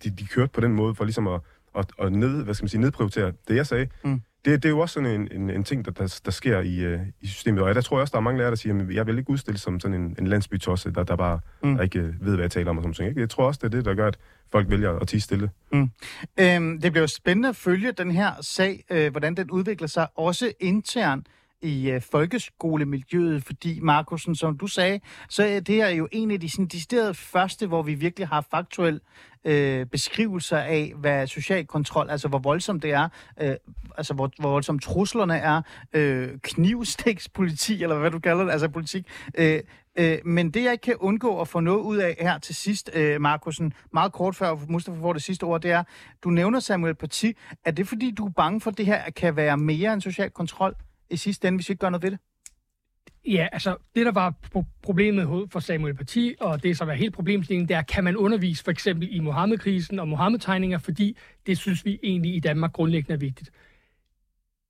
de, de kørte på den måde for ligesom at, at, at ned, hvad skal man sige, nedprioritere det, jeg sagde. Mm. Det, det er jo også sådan en, en, en ting, der, der, der sker i, øh, i systemet. Og der tror jeg også, der er mange lærere, der siger, at jeg vil ikke udstille som sådan en, en landsbytosse, der, der bare Mm. der ikke ved, hvad jeg taler om og sådan noget. Jeg tror også, det er det, der gør, at folk vælger at tige stille. Mm. Øhm, det bliver jo spændende at følge den her sag, øh, hvordan den udvikler sig, også internt i øh, folkeskolemiljøet, fordi Markusen, som du sagde, så er det her jo en af de sådan, deciderede første, hvor vi virkelig har faktuel øh, beskrivelser af, hvad social kontrol, altså hvor voldsomt det er, øh, altså hvor, hvor voldsomt truslerne er, øh, knivstikspoliti, eller hvad du kalder det, altså politik. Øh, øh, men det, jeg ikke kan undgå at få noget ud af her til sidst, øh, Markusen, meget kort før Mustafa får det sidste ord, det er, du nævner Samuel Parti. Er det fordi, du er bange for, at det her kan være mere end social kontrol i sidste ende, hvis vi ikke gør noget ved det? Ja, altså det, der var pro- problemet for Samuel Paty, og det, som er helt problemstillingen, det er, kan man undervise for eksempel i Mohammed-krisen og Mohammed-tegninger, fordi det synes vi egentlig i Danmark grundlæggende er vigtigt.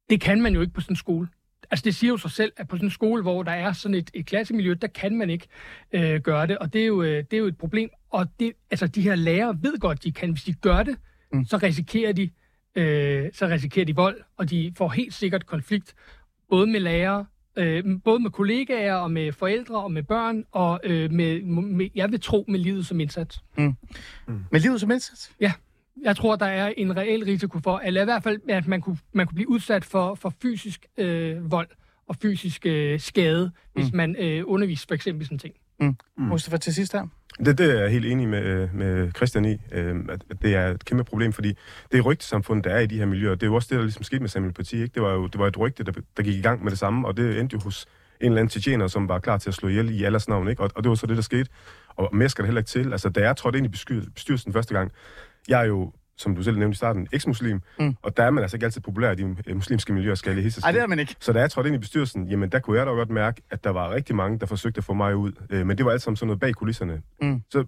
Det kan man jo ikke på sådan en skole. Altså det siger jo sig selv, at på sådan en skole, hvor der er sådan et, et klassemiljø, der kan man ikke øh, gøre det, og det er, jo, øh, det er jo et problem. Og det, altså de her lærere ved godt, de kan. Hvis de gør det, mm. så risikerer de øh, så risikerer de vold, og de får helt sikkert konflikt, både med lærere, øh, både med kollegaer og med forældre og med børn, og øh, med, med, jeg vil tro, med livet som indsats. Med livet som indsats? Jeg tror, der er en reel risiko for, eller i hvert fald, at man kunne, man kunne blive udsat for, for fysisk øh, vold og fysisk øh, skade, hvis man øh, underviser for eksempel i sådan ting. Mm. Mustafa, til sidst her. Det, det er jeg helt enig med, øh, med Christian i, øh, at at det er et kæmpe problem, fordi det er rygtesamfund, der er i de her miljøer. Det er jo også det, der ligesom skete med Samuel Paty. Ikke? Det var jo det var et rygte, der, der gik i gang med det samme, og det endte jo hos en eller anden tjetjener, som var klar til at slå ihjel i alles navn. Ikke? Og, og det var så det, der skete. Og mere skal det heller ikke til. Altså, da jeg trådte ind i bestyrelsen første gang, jeg er jo som du selv nævnte i starten, eks-muslim, Mm. og der er man altså ikke altid populær i de muslimske miljøer, skal jeg lige Nej, det er man ikke. Så da jeg trådte ind i bestyrelsen, jamen der kunne jeg da godt mærke, at der var rigtig mange, der forsøgte at få mig ud. Øh, men det var alt sammen sådan noget bag kulisserne. Mm. Så,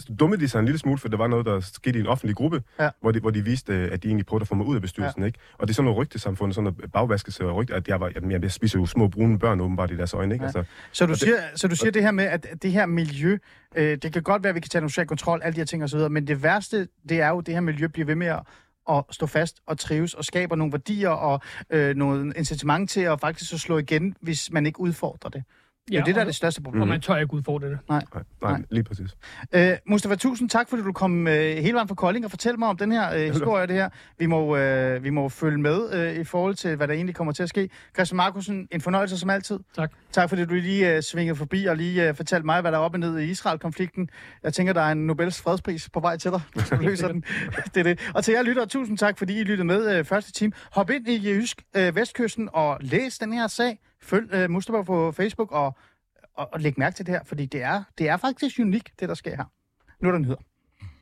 så dummede de sig en lille smule, for der var noget, der skete i en offentlig gruppe, Ja. hvor, de, hvor de viste, øh, at de egentlig prøvede at få mig ud af bestyrelsen. Ja. Ikke? Og det er sådan noget rygtesamfund, sådan noget bagvaskelse og rygte, at jeg, var, jamen, jeg spiser jo små brune børn åbenbart i deres øjne. Ikke? Ja. Altså, Så du, Og det- siger, så du siger det her med, at det her miljø, øh, det kan godt være, at vi kan tage noget social kontrol, alle de her ting osv., men det værste, det er jo, at det her miljø bliver ved med at, at stå fast og trives og skaber nogle værdier og øh, noget incitament til at faktisk at slå igen, hvis man ikke udfordrer det. Det er det, der er og, det største problem. og man tør ikke udfordre det. nej, Nej. nej, lige præcis. Øh, Mustafa, tusind tak, fordi du kom øh, hele vejen fra Kolding og fortæl mig om den her øh, historie, det her. Vi må, øh, vi må følge med øh, i forhold til, hvad der egentlig kommer til at ske. Christian Markusen, en fornøjelse som altid. Tak. Tak, fordi du lige øh, svingede forbi og lige øh, fortalte mig, hvad der er op og ned i Israel-konflikten. Jeg tænker, der er en Nobels fredspris på vej til dig, *laughs* hvis du løser den. *laughs* det er det. Og til jer lyttere, tusind tak, fordi I lyttede med øh, første time. Hop ind i Jysk øh, Vestkysten og læs den her sag. Følg øh, Mustafa på Facebook og, og, og læg mærke til det her, fordi det er, det er faktisk unikt, det der sker her. Nu er der nyheder.